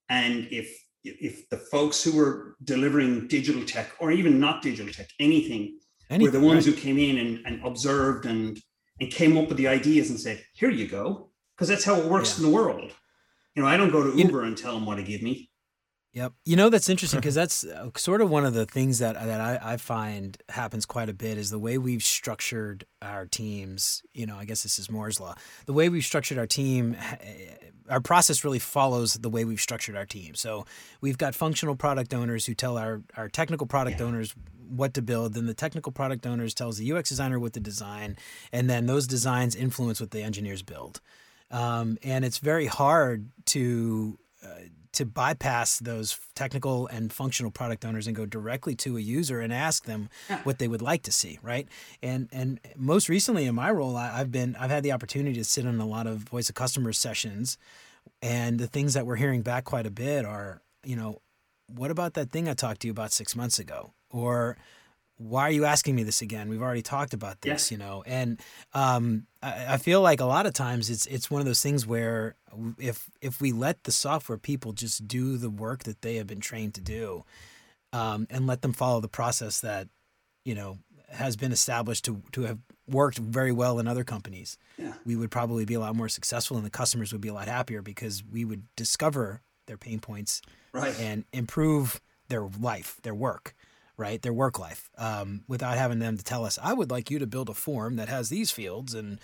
and if if the folks who were delivering digital tech or even not digital tech, anything, were the ones right. who came in and, and observed and and came up with the ideas and said, "Here you go," because that's how it works Yeah. in the world. You know, I don't go to You kn- Uber and tell them what to give me. Yep. You know that's interesting because that's uh, sort of one of the things that that I, I find happens quite a bit is the way we've structured our teams. You know, I guess this is Moore's law. The way we've structured our team, eh, our process really follows the way we've structured our team. So we've got functional product owners who tell our our technical product Yeah. owners what to build. Then the technical product owners tells the UX designer what to design, and then those designs influence what the engineers build. Um, and it's very hard to uh, to bypass those technical and functional product owners and go directly to a user and ask them what they would like to see, right? And and most recently in my role, I, I've been I've had the opportunity to sit in a lot of voice of customer sessions, and the things that we're hearing back quite a bit are, you know, what about that thing I talked to you about six months ago, or why are you asking me this again? We've already talked about Yeah. this, you know, and um, I, I feel like a lot of times it's it's one of those things where if if we let the software people just do the work that they have been trained to do, um, and let them follow the process that you know has been established to to have worked very well in other companies, Yeah. we would probably be a lot more successful, and the customers would be a lot happier because we would discover their pain points Right. and improve their life, their work, right? Their work life, um, without having them to tell us, I would like you to build a form that has these fields and,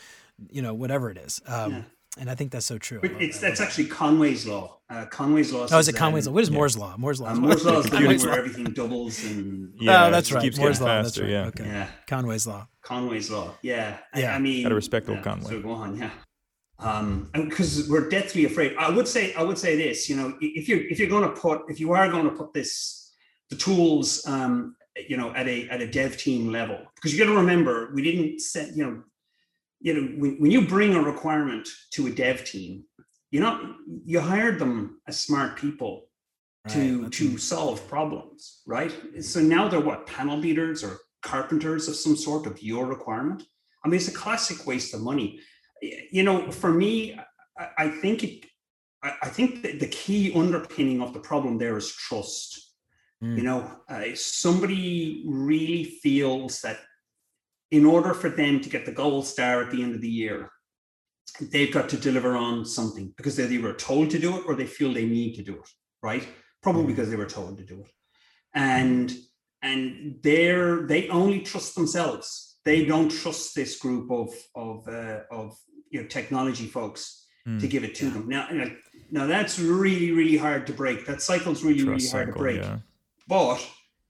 you know, whatever it is. Um, Yeah. and I think that's so true. But it's that's actually Conway's law. Uh, Conway's law. Oh, is it Conway's law? What is Moore's law? Moore's law. Uh, Moore's law is the one where everything doubles and yeah, oh, that's right. Keeps Moore's law. faster, That's right. yeah. Okay. yeah, Conway's law. Conway's law. Yeah, I- Yeah. I, mean, Gotta respect old yeah, Conway. So go on, yeah. Um, because we're deathly afraid. I would say, I would say this. You know, if you're if you're going to put if you are going to put this the tools, um, you know, at a at a dev team level, because you got to remember we didn't set you know you know when, when you bring a requirement to a dev team you know you hired them as smart people to Right. to solve problems right? So now they're what panel beaters or carpenters of some sort of your requirement? I mean it's a classic waste of money. You know for me i, I think it I, I think the key underpinning of the problem there is trust Mm. you know uh, somebody really feels that in order for them to get the gold star at the end of the year, they've got to deliver on something because they either told to do it or they feel they need to do it, right? Probably Mhm. because they were told to do it. And and they're they only trust themselves. They don't trust this group of of uh, of you know technology folks Mm. to give it to Yeah. them. Now, now that's really really hard to break. That cycle's really really Trust hard to break. yeah. But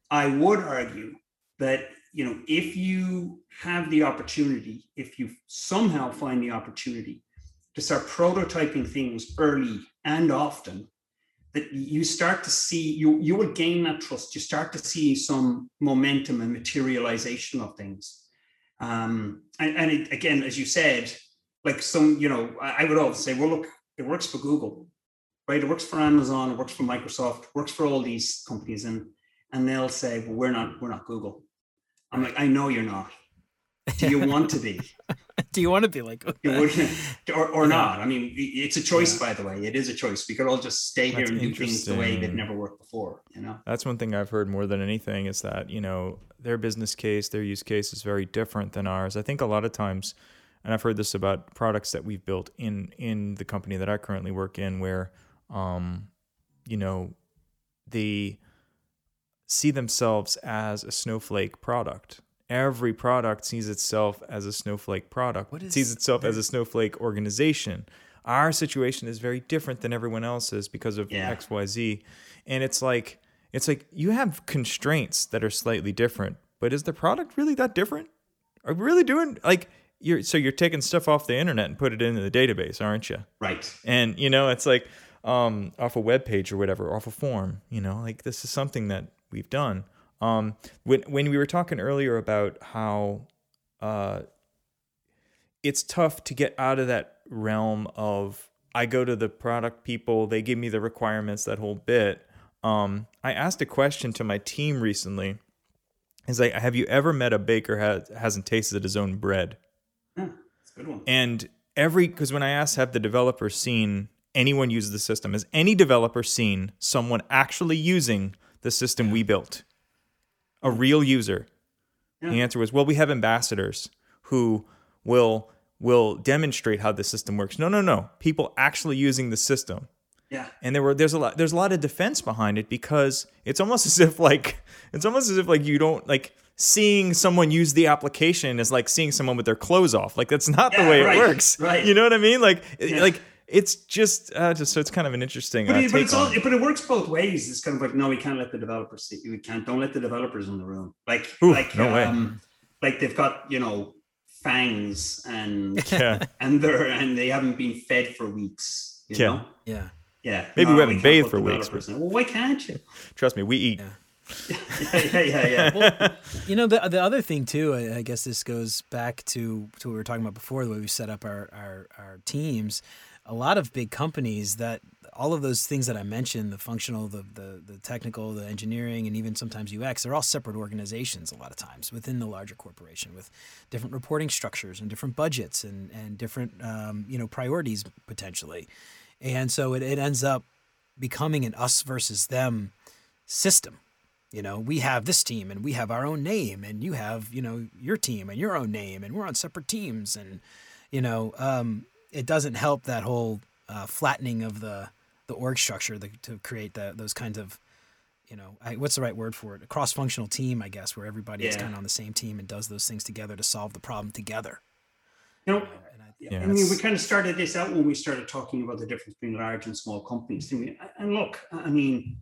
I would argue that you know if you have the opportunity, if you somehow find the opportunity to start prototyping things early and often, that you start to see you you will gain that trust. You start to see some momentum and materialization of things. Um, and and it, again, as you said, like some you know, I, I would always say, well, look, it works for Google, right? It works for Amazon, it works for Microsoft, works for all these companies, and and they'll say, well, we're not we're not Google. I'm like, I know you're not. Do you want to be? Do you want to be like? You would- or, or Yeah. not. I mean, it's a choice, by the way. It is a choice. We could all just stay here That's and do things the way they've never worked before. You know? That's one thing I've heard more than anything is that, you know, their business case, their use case is very different than ours. I think a lot of times, and I've heard this about products that we've built in in the company that I currently work in where um, you know, they see themselves as a snowflake product. Every product sees itself as a snowflake product. What It is sees itself as a snowflake organization. Our situation is very different than everyone else's because of Yeah. XYZ. And it's like it's like you have constraints that are slightly different, but is the product really that different? Are we really doing like you're so you're taking stuff off the internet and put it into the database, aren't you? Right. And you know, it's like um, off a web page or whatever, off a form. You know, like this is something that we've done. Um, when when we were talking earlier about how uh, it's tough to get out of that realm of I go to the product people, they give me the requirements, that whole bit. Um, I asked a question to my team recently. Is like, have you ever met a baker has hasn't tasted his own bread? Yeah, it's a good one. And every because when I asked, have the developers seen anyone uses the system? Has any developer seen someone actually using the system we built? A real user? The answer was, well, we have ambassadors who will will demonstrate how the system works. No, no, no. People actually using the system. Yeah. And there were there's a lot there's a lot of defense behind it because it's almost as if like it's almost as if like you don't like seeing someone use the application is like seeing someone with their clothes off. Like that's not Yeah, the way right, it works. right. You know what I mean? Like Yeah. like it's just uh, just so it's kind of an interesting But, uh, it, but it's all, it. but it works both ways. It's kind of like no, we can't let the developers see. We can't. Don't let the developers in the room. Like Ooh, like no way. um, like they've got you know fangs and Yeah. and they're and they haven't been fed for weeks. You Yeah. Know? Yeah. Yeah. Maybe we haven't can't bathed for weeks, developers in. Well, why can't you? Trust me, we eat. Yeah. yeah, yeah, yeah, yeah. Well, you know the the other thing too. I, I guess this goes back to to what we were talking about before, the way we set up our our, our teams. A lot of big companies that all of those things that I mentioned, the functional, the, the the technical, the engineering, and even sometimes UX, they're all separate organizations. A lot of times within the larger corporation, with different reporting structures and different budgets and and different um, you know priorities potentially, and so it, it ends up becoming an us versus them system you know we have this team and we have our own name and you have you know your team and your own name and we're on separate teams and you know um, it doesn't help that whole uh, flattening of the the org structure the, to create the, those kinds of you know I, what's the right word for it a cross-functional team i guess where everybody is kind of on the same team and does those things together to solve the problem together You know, and I, yeah, I mean, we kind of started this out when we started talking about the difference between large and small companies. And look, I mean,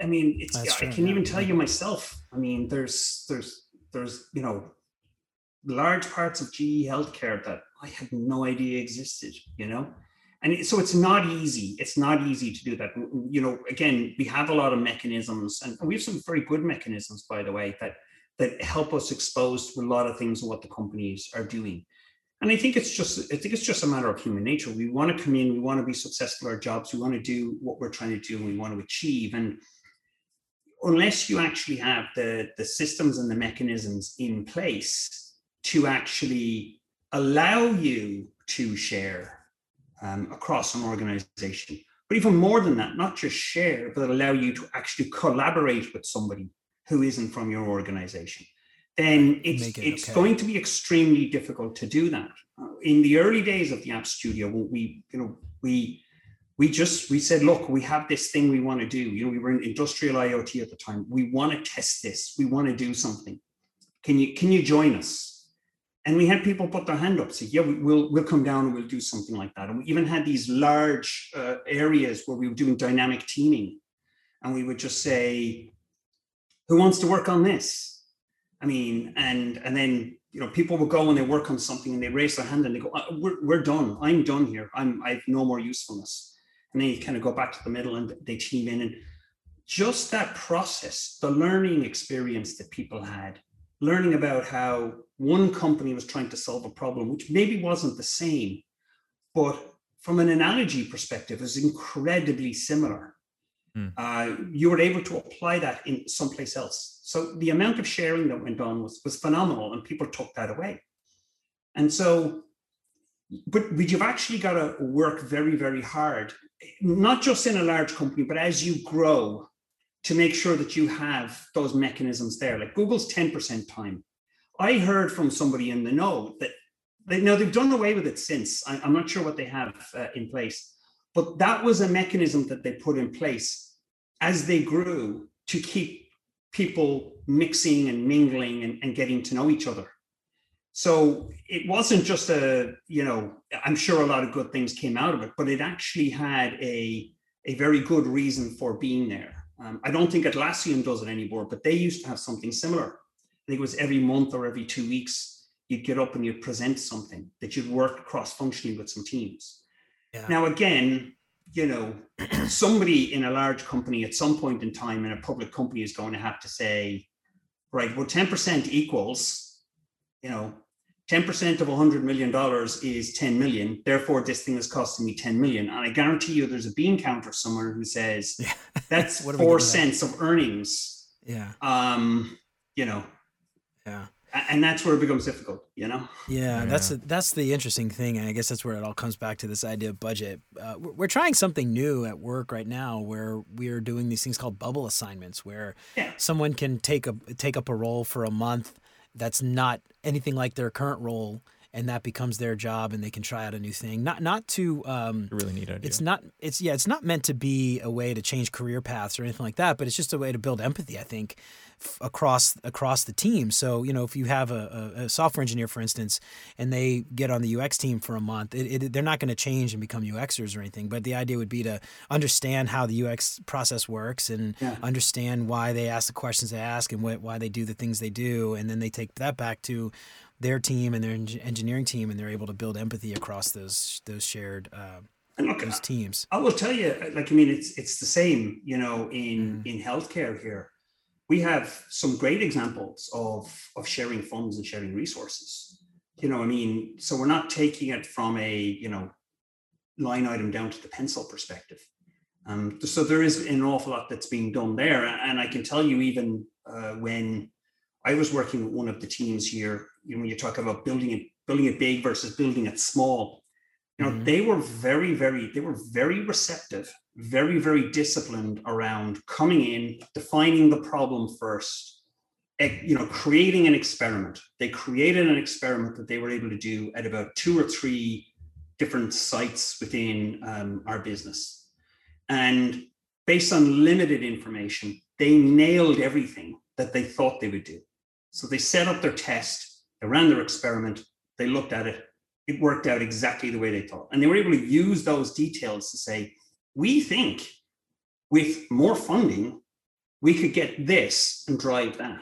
I mean, it's I can even tell you myself. I mean, there's there's there's you know large parts of GE healthcare that I had no idea existed. You know, and so it's not easy. It's not easy to do that. You know, again, we have a lot of mechanisms, and we have some very good mechanisms, by the way, that that help us expose to a lot of things what the companies are doing. And I think it's just I think it's just a matter of human nature. We want to come in, we want to be successful at our jobs, we want to do what we're trying to do, and we want to achieve. And unless you actually have the, the systems and the mechanisms in place to actually allow you to share um, across an organization, but even more than that, not just share, but allow you to actually collaborate with somebody who isn't from your organization, then it's, it it's okay. going to be extremely difficult to do that. Uh, in the early days of the App Studio, we, you know, we we just we said look we have this thing we want to do. You know we were in industrial iot at the time. We want to test this. We want to do something. Can you can you join us and we had people put their hand up say yeah we, will we'll come down and we'll do something like that. And we even had these large uh, areas where we were doing dynamic teaming. And we would just say who wants to work on this? I mean and and then you know people would go and they work on something and they raise their hand and they go uh, we're, we're done. I'm done here. I'm i have no more usefulness. And then you kind of go back to the middle and they team in. And just that process the learning experience that people had learning about how one company was trying to solve a problem which maybe wasn't the same but from an analogy perspective is incredibly similar. Hmm. uh, you were able to apply that in someplace else. So the amount of sharing that went on was, was phenomenal and people took that away. And so but, but you've actually got to work very very hard not just in a large company, but as you grow, to make sure that you have those mechanisms there. Like Google's 10% time. I heard from somebody in the know that they know they've done away with it since. I, am not sure what they have uh, in place, but that was a mechanism that they put in place as they grew to keep people mixing and mingling and, and getting to know each other. So it wasn't just a, you know, I'm sure a lot of good things came out of it, but it actually had a, a very good reason for being there. Um, I don't think Atlassian does it anymore, but they used to have something similar. I think it was every month or every two weeks, you'd get up and you'd present something that you'd work cross functionally with some teams. Yeah. Now, again, you know, somebody in a large company at some point in time in a public company is going to have to say, right, well, 10% equals, you know, 10% of $100 million is 10 million. Therefore, this thing is costing me 10 million. And I guarantee you there's a bean counter somewhere who says yeah. that's four cents that? of earnings. Yeah. Um, you know. Yeah. And that's where it becomes difficult, you know. Yeah, yeah. that's a, that's the interesting thing, and I guess that's where it all comes back to this idea of budget. Uh, we're, we're, trying something new at work right now, where we are doing these things called bubble assignments, where yeah. someone can take a take up a role for a month that's not anything like their current role and that becomes their job and they can try out a new thing. Not not to um a really neat idea. it's not it's yeah it's not meant to be a way to change career paths or anything like that but it's just a way to build empathy i think f- across across the team. So you know if you have a, a, a, software engineer for instance and they get on the ux team for a month it, it, they're not going to change and become uxers or anything but the idea would be to understand how the ux process works and yeah. understand why they ask the questions they ask and what, why they do the things they do and then they take that back to their team and their engineering team, and they're able to build empathy across those those shared uh, look, those teams. I will tell you, like I mean, it's it's the same, you know, in mm. in healthcare here. We have some great examples of of sharing funds and sharing resources. You know, I mean, so we're not taking it from a you know line item down to the pencil perspective. Um, so there is an awful lot that's being done there, and I can tell you even uh, when I was working with one of the teams here. You know, when you talk about building it, building it big versus building it small, you know, mm-hmm. they were very, very, they were very receptive, very, very disciplined around coming in, defining the problem first, you know, creating an experiment. They created an experiment that they were able to do at about two or three different sites within um, our business. And based on limited information, they nailed everything that they thought they would do. So they set up their test, they ran their experiment, they looked at it, it worked out exactly the way they thought. And they were able to use those details to say, we think with more funding, we could get this and drive that.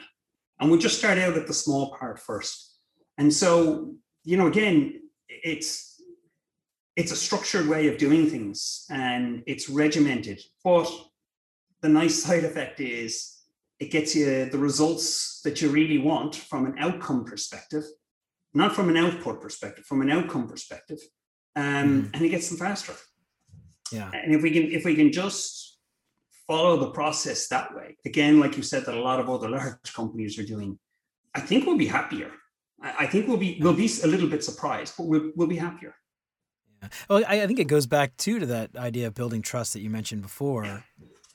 And we'll just start out at the small part first. And so, you know, again, it's it's a structured way of doing things and it's regimented. But the nice side effect is it gets you the results that you really want from an outcome perspective, not from an output perspective, from an outcome perspective, um, mm. and it gets them faster. Yeah. And if we can, if we can just follow the process that way, again, like you said, that a lot of other large companies are doing, I think we'll be happier. I think we'll be we'll be a little bit surprised, but we'll we'll be happier. Yeah. Well, I, I think it goes back too to that idea of building trust that you mentioned before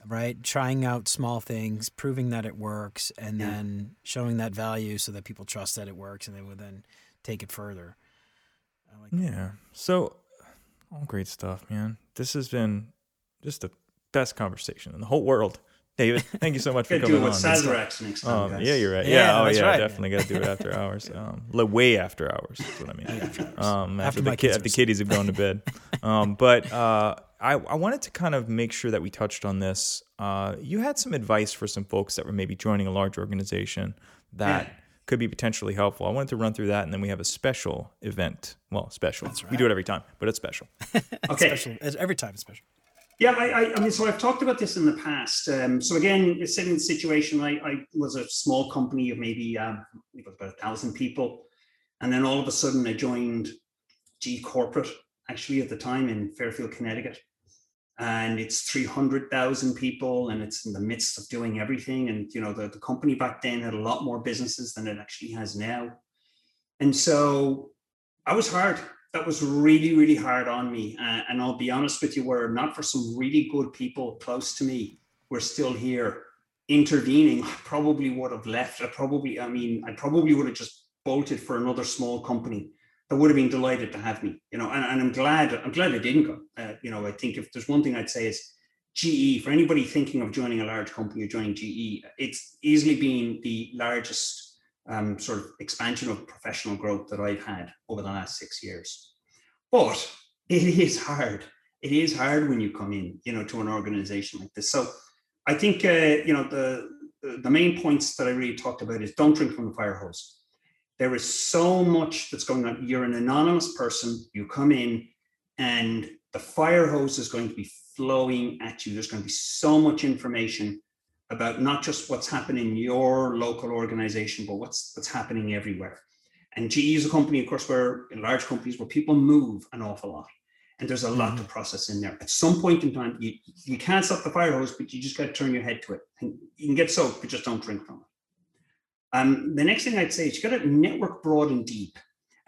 right? Trying out small things, proving that it works, and yeah. then showing that value so that people trust that it works, and they will then take it further. Like yeah. So, all great stuff, man. This has been just the best conversation in the whole world. David, thank you so much for coming do it with Sazerac next time. Um, yeah, you're right. Yeah, yeah oh yeah, right. definitely got to do it after hours. Um, way after hours. That's what I mean. Um, after, after the, ki- the kiddies have gone to bed. Um, but uh, I, I wanted to kind of make sure that we touched on this. Uh, you had some advice for some folks that were maybe joining a large organization that yeah. could be potentially helpful. I wanted to run through that, and then we have a special event. Well, special. Right. We do it every time, but it's special. okay. Special. Every time it's special. Yeah, I, I, I, mean, so I've talked about this in the past. Um, so again, sitting in the situation, I, I was a small company of maybe um, it was about a thousand people, and then all of a sudden I joined GE Corporate, actually at the time in Fairfield, Connecticut, and it's 300,000 people and it's in the midst of doing everything. And, you know, the, the company back then had a lot more businesses than it actually has now. And so I was hard. That was really, really hard on me. Uh, and I'll be honest with you, were not for some really good people close to me, we're still here intervening, I probably would have left. I probably, I mean, I probably would have just bolted for another small company that would have been delighted to have me, you know, and, and I'm glad, I'm glad I didn't go. Uh, you know, I think if there's one thing I'd say is GE, for anybody thinking of joining a large company or joining GE, it's easily been the largest um, sort of expansion of professional growth that I've had over the last six years. But it is hard. It is hard when you come in, you know, to an organization like this. So I think, uh, you know, the, the main points that I really talked about is don't drink from the fire hose there is so much that's going on. You're an anonymous person, you come in, and the fire hose is going to be flowing at you. There's going to be so much information about not just what's happening in your local organization, but what's what's happening everywhere. And GE is a company, of course, where in large companies where people move an awful lot. And there's a lot mm-hmm. to process in there. At some point in time, you, you can't stop the fire hose, but you just got to turn your head to it. And you can get soaked, but just don't drink from it. Um, the next thing I'd say is you got to network broad and deep.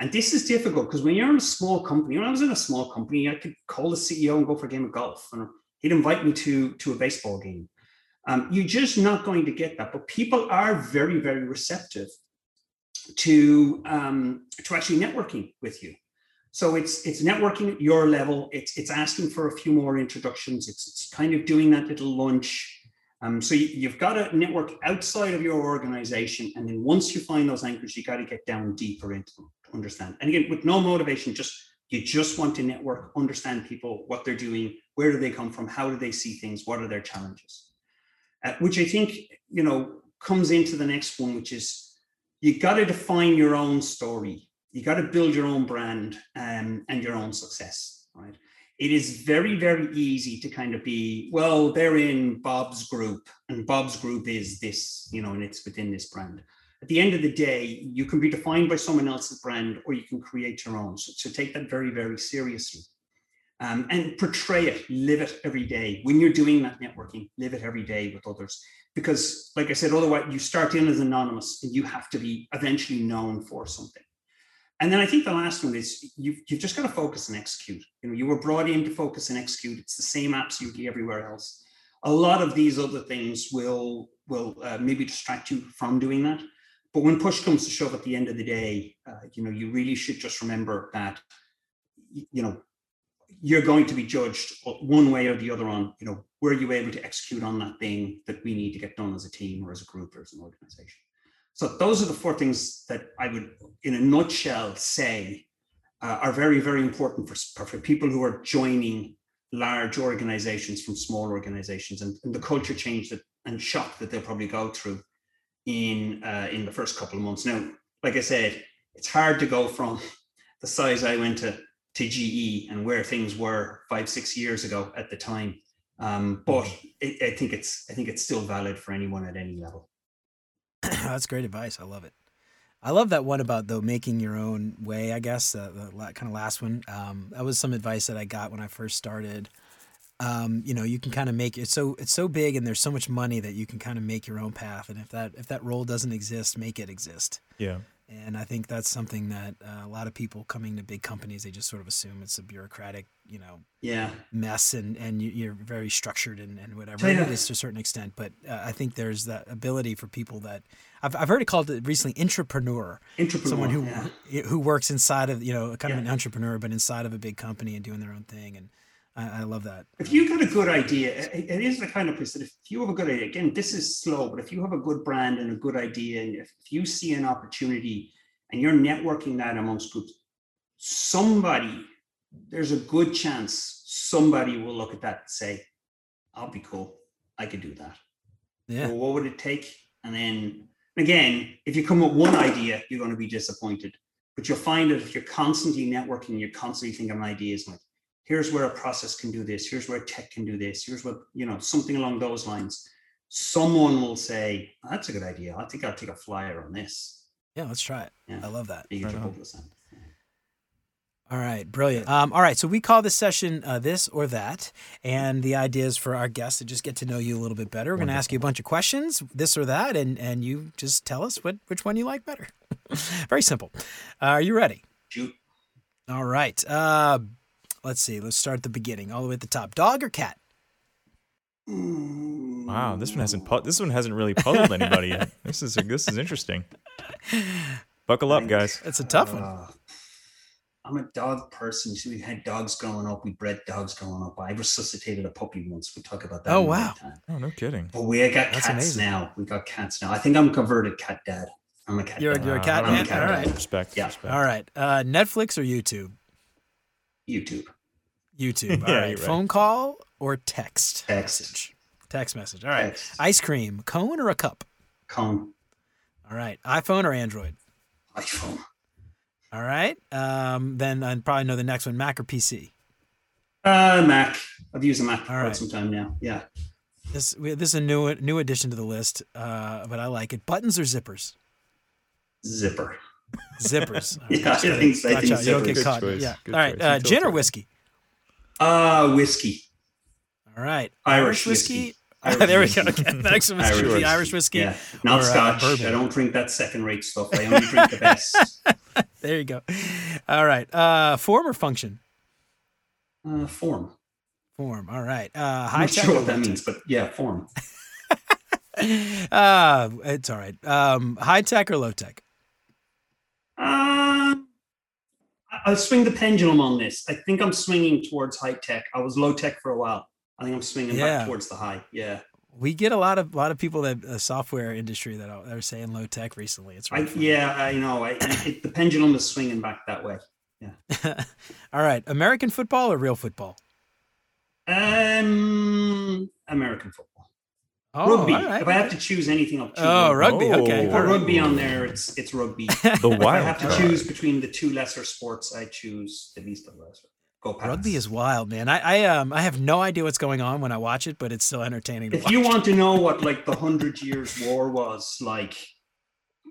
And this is difficult because when you're in a small company, when I was in a small company, I could call the CEO and go for a game of golf, and he'd invite me to to a baseball game. Um, you're just not going to get that. But people are very, very receptive to um, to actually networking with you. So it's it's networking at your level. It's it's asking for a few more introductions. It's it's kind of doing that little lunch. Um, so you, have got to network outside of your organization. And then once you find those anchors, you got to get down deeper into them to understand. And again, with no motivation, just you just want to network, understand people, what they're doing, where do they come from, how do they see things, what are their challenges, uh, which I think you know comes into the next one, which is you got to define your own story. You got to build your own brand um, and your own success, right? it is very, very easy to kind of be, well, they're in Bob's group, and Bob's group is this, you know, and it's within this brand. At the end of the day, you can be defined by someone else's brand or you can create your own. So, so take that very, very seriously. Um, and portray it, live it every day. When you're doing that networking, live it every day with others. Because, like I said, otherwise you start in as anonymous and you have to be eventually known for something. And then I think the last one is you've, you've just got to focus and execute. You know, you were brought in to focus and execute. It's the same absolutely everywhere else. A lot of these other things will will uh, maybe distract you from doing that. But when push comes to shove at the end of the day, uh, you know, you really should just remember that, you know, you're going to be judged one way or the other on, you know, were you able to execute on that thing that we need to get done as a team or as a group or as an organization. So those are the four things that I would, in a nutshell, say uh, are very, very important for, for people who are joining large organizations from small organizations and, and the culture change that and shock that they'll probably go through in uh, in the first couple of months. Now, like I said, it's hard to go from the size I went to to GE and where things were five six years ago at the time. Um, but it, I think it's I think it's still valid for anyone at any level. That's great advice. I love it. I love that one about though making your own way. I guess uh, the kind of last one. Um, that was some advice that I got when I first started. Um, you know, you can kind of make it so it's so big and there's so much money that you can kind of make your own path. And if that if that role doesn't exist, make it exist. Yeah. And I think that's something that uh, a lot of people coming to big companies, they just sort of assume it's a bureaucratic, you know, yeah, mess, and and you, are very structured and, and whatever it is to a certain extent. But uh, I think there's that ability for people that I've, I've heard it called it recently entrepreneur, entrepreneur someone who yeah. who works inside of you know kind yeah. of an entrepreneur, but inside of a big company and doing their own thing and I, I love that. If you got a good idea, it, it is the kind of place that if you have a good idea, again, this is slow, but if you have a good brand and a good idea, and if, if you see an opportunity and you're networking that amongst groups, somebody, there's a good chance somebody will look at that and say, I'll be cool. I could do that. Yeah. What would it take? And then again, if you come up with one idea, you're going to be disappointed. But you'll find that if you're constantly networking, you're constantly thinking of ideas like, here's where a process can do this here's where tech can do this here's what you know something along those lines someone will say that's a good idea i think i'll take a flyer on this yeah let's try it yeah. i love that all right, brilliant. Um, all right, so we call this session uh, this or that, and the idea is for our guests to just get to know you a little bit better. We're going to ask you a bunch of questions, this or that, and and you just tell us what which one you like better. Very simple. Uh, are you ready? Shoot. All right. Uh, Let's see. Let's start at the beginning, all the way at the top. Dog or cat? Wow, this one hasn't pu- this one hasn't really puzzled anybody yet. This is this is interesting. Buckle up, guys. It's a tough one. Uh, I'm a dog person. See, we had dogs growing up. We bred dogs growing up. I resuscitated a puppy once. We talk about that. Oh wow! Oh no kidding. But we got That's cats amazing. now. We got cats now. I think I'm converted cat dad. I'm a cat. You're, dad. you're a cat man. All right. Respect. Yeah. Respect. All right. Uh, Netflix or YouTube? YouTube. YouTube. All yeah, right. Phone call or text, text message? Text message. All right. Text. Ice cream, cone or a cup? Cone. All right. iPhone or Android? iPhone. All right. Um, then I probably know the next one, Mac or PC? Uh, Mac. I've used a Mac for right. some time now. Yeah. This this is a new new addition to the list, uh, but I like it. Buttons or zippers? Zipper. Zippers. yeah, I think, I think You don't get caught. Yeah. Good All right. Uh, gin or whiskey? Uh, whiskey. All right. Irish, Irish whiskey. whiskey. Irish there we go. Okay. Next one Irish the Irish whiskey. Yeah. Not or, scotch. Uh, I don't drink that second rate stuff. I only drink the best. there you go. All right. Uh, form or function? Uh, form. Form. All right. Uh, high I'm not sure what that means, but yeah, form. uh, it's all right. Um, high tech or low tech? Uh, I'll swing the pendulum on this. I think I'm swinging towards high tech. I was low tech for a while. I think I'm swinging yeah. back towards the high. Yeah. We get a lot of a lot of people that uh, software industry that are, that are saying low tech recently. It's right. yeah, I know. I, it, the pendulum is swinging back that way. Yeah. All right, American football or real football? Um, American football. Oh, rugby. Right. If I have to choose anything, I'll choose. Oh, rugby. rugby. Okay. For rugby on there, it's it's rugby. the wild. If I have to choose between the two lesser sports, I choose the least of lesser. Go past. Rugby is wild, man. I, I um I have no idea what's going on when I watch it, but it's still entertaining. if watch. you want to know what like the Hundred Years' War was like,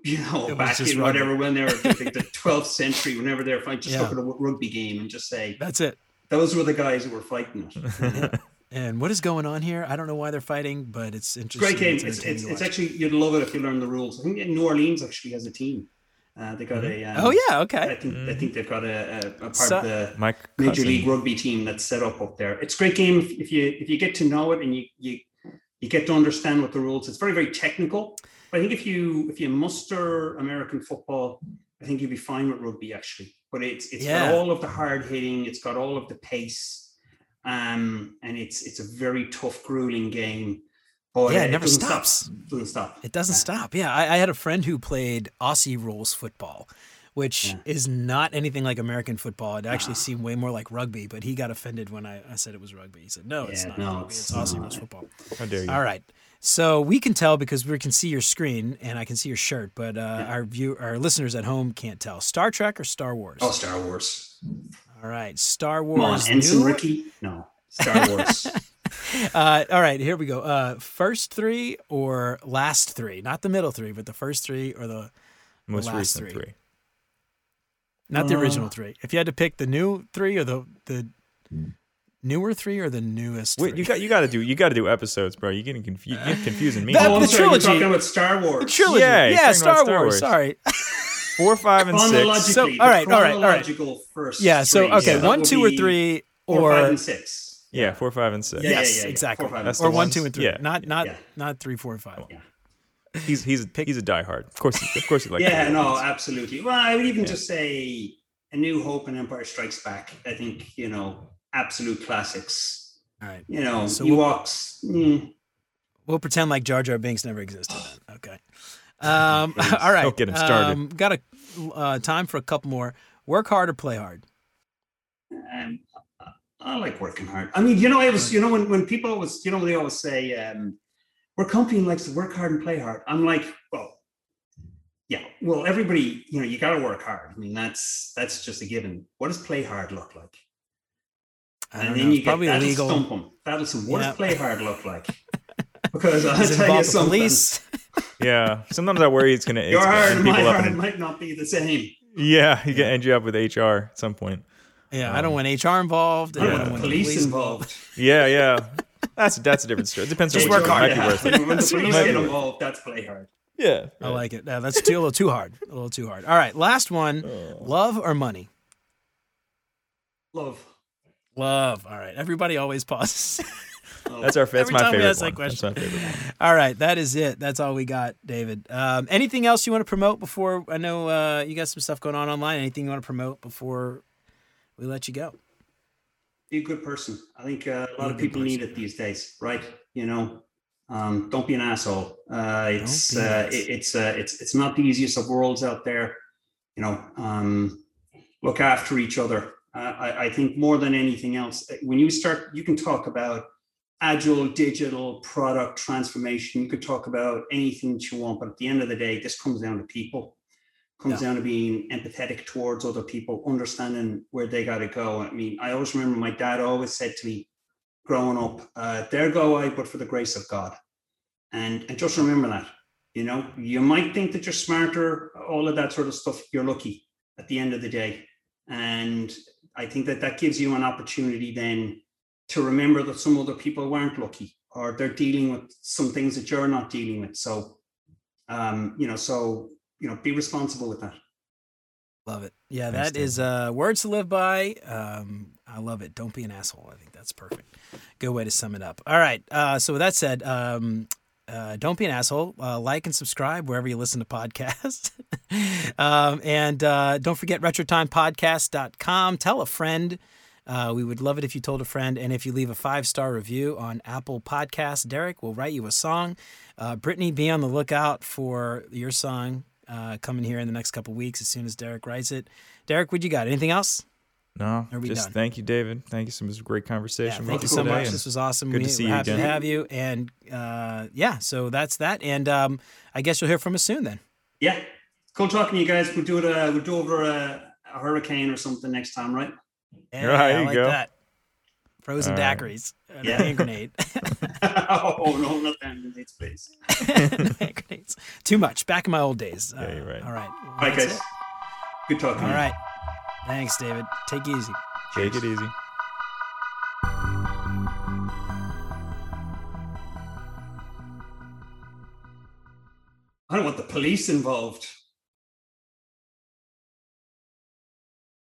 you know, back in rugby. whatever when they were the twelfth century, whenever they're fighting, just yeah. look at a rugby game and just say that's it. Those were the guys who were fighting it. And what is going on here? I don't know why they're fighting, but it's interesting. Great game. It's, it's, it's, actually you'd love it if you learn the rules. I think New Orleans actually has a team. Uh, they got mm-hmm. a. Um, oh yeah, okay. I think mm-hmm. I think they've got a, a, a part so, of the Major League Rugby team that's set up up there. It's a great game if, if, you if you get to know it and you you you get to understand what the rules. It's very very technical. But I think if you if you muster American football, I think you'd be fine with rugby actually. But it's it's yeah. got all of the hard hitting. It's got all of the pace um, and it's it's a very tough, grueling game. But yeah, it, never stops. Stop. Doesn't stop. It doesn't yeah. stop. Yeah, I, I, had a friend who played Aussie rules football, which Yeah. is not anything like American football. It actually seemed way more like rugby, but he got offended when I, I said it was rugby. He said, no, it's not no, rugby. it's It's Aussie not. rules football. How dare you? All right. So we can tell because we can see your screen and I can see your shirt, but uh, our view, our listeners at home can't tell. Star Trek or Star Wars? Oh, Star Wars. All right, Star Come on, Wars. Ensign new- Ricky. No, Star Wars. Uh, all right, here we go. Uh, first three or last three? Not the middle three, but the first three or the Most last recent three. three. not the original Uh. three. If you had to pick the new three or the the newer three or the newest. Wait, three? you got you got to do you got to do episodes, bro. You're getting confu- you're confusing me. That- oh, I'm the sorry. trilogy. You're talking about Star Wars. the trilogy. Yeah, Yeah, you're talking Star, about Star Wars. Wars. Sorry. Four, five, and six. So, all right, all right, all right. First. Yeah. So okay, that one, two, or three, Four, or five, and six. Yeah, four, five, and six. Yeah, yeah, yes, yeah, yeah. exactly. Four, five, or one, two, and three. Yeah. Not not Yeah. not three, four, and five. Yeah. He's he's he's a diehard. Of course, of course, he likes. yeah, no, absolutely. Well, I would even Yeah. just say A New Hope and Empire Strikes Back. I think you know, absolute classics. All right. You know, So we'll- mm, We'll pretend like Jar Jar Binks never existed. Okay. Um, all right. don't get him started. Um, got a uh, time for a couple more. Work hard or play hard. um, I- I like working hard. I mean, you know, I was, you know, when, when people always, you know, they always say, um, we're company likes to work hard and play hard. I'm like, well, yeah, well, everybody, you know, you got to work hard. I mean, that's that's just a given. What does play hard look like? And then know. you It's get probably that'll illegal. stump 'em. That'll some. What Yeah. does play hard look like? Because I'll tell you involve the something. police? yeah. Sometimes I worry it's gonna, it's Your gonna hard end and my people up. hard might not be the same. yeah, you can end you up with HR at some point. Yeah, I don't Um, want HR involved. I I don't don't Yeah. want want the police, police involved. Yeah, yeah. That's that's a different story. It depends on Just what work you do. hard. Be worth it. When the That's police get involved, that's play hard. Yeah. I like it. Yeah, that's too, a little too hard. A little too hard. All right, last one. Oh. Love or money? Love. Love. All right. Everybody always pauses. Love. That's our. That's Every my time we favorite ask that one. question. That's my favorite one. All right, that is it. That's all we got, David. Um, anything else you want to promote before? I know uh, you got some stuff going on online. Anything you want to promote before we let you go? be a good person. I think uh, a Be lot of good people need it these days, right? You know, um, don't be an asshole. Uh, it's uh, it, it's uh, it's it's not the easiest of worlds out there. You know, um, look after each other. Uh, I, I think more than anything else, when you start, you can talk about agile digital product transformation. You could talk about anything that you want, but at the end of the day, this comes down to people. Comes Yeah. down to being empathetic towards other people, understanding where they got to go. I mean, I always remember my dad always said to me, growing up, uh, "There go I, but for the grace of God," and and just remember that. You know, you might think that you're smarter, all of that sort of stuff. You're lucky at the end of the day, and I think that that gives you an opportunity then to remember that some other people weren't lucky or they're dealing with some things that you're not dealing with. So, um, you know, so you know, be responsible with that. Love it. Yeah, Thanks, that is uh, words to live by. Um, I love it. Don't be an asshole. I think that's perfect. Good way to sum it up. All right. Uh, so with that said, um, uh, don't be an asshole. Uh, like and subscribe wherever you listen to podcasts. um, and uh, don't forget retrotimepodcast.com. Tell a friend. Uh, we would love it if you told a friend. And if you leave a five star review on Apple Podcasts, Derek will write you a song. Uh, Brittany, be on the lookout for your song uh, coming here in the next couple weeks as soon as Derek writes it. Derek, what you got? Anything else? No, Are we just done? thank you, David. Thank you so much. It was a great Yeah, conversation. thank you so much. This was awesome. good we, to see we're you happy again. to have you. And uh, yeah, so that's that. And um, I guess you'll hear from us soon then. Yeah, cool talking to you guys. We'll do it. Uh, we'll do over a, a hurricane or something next time, right? Yeah, Right, I you like go. that. Frozen All right. daiquiris. and Yeah. A hand grenade. oh no, not that in its place. hand grenades. Too much. Back in my old days. Uh, Yeah, you're right. All right. All right, That's guys. it. Good talking. to All you. right. Thanks, David. Take it easy. Take it easy. I don't want the police involved.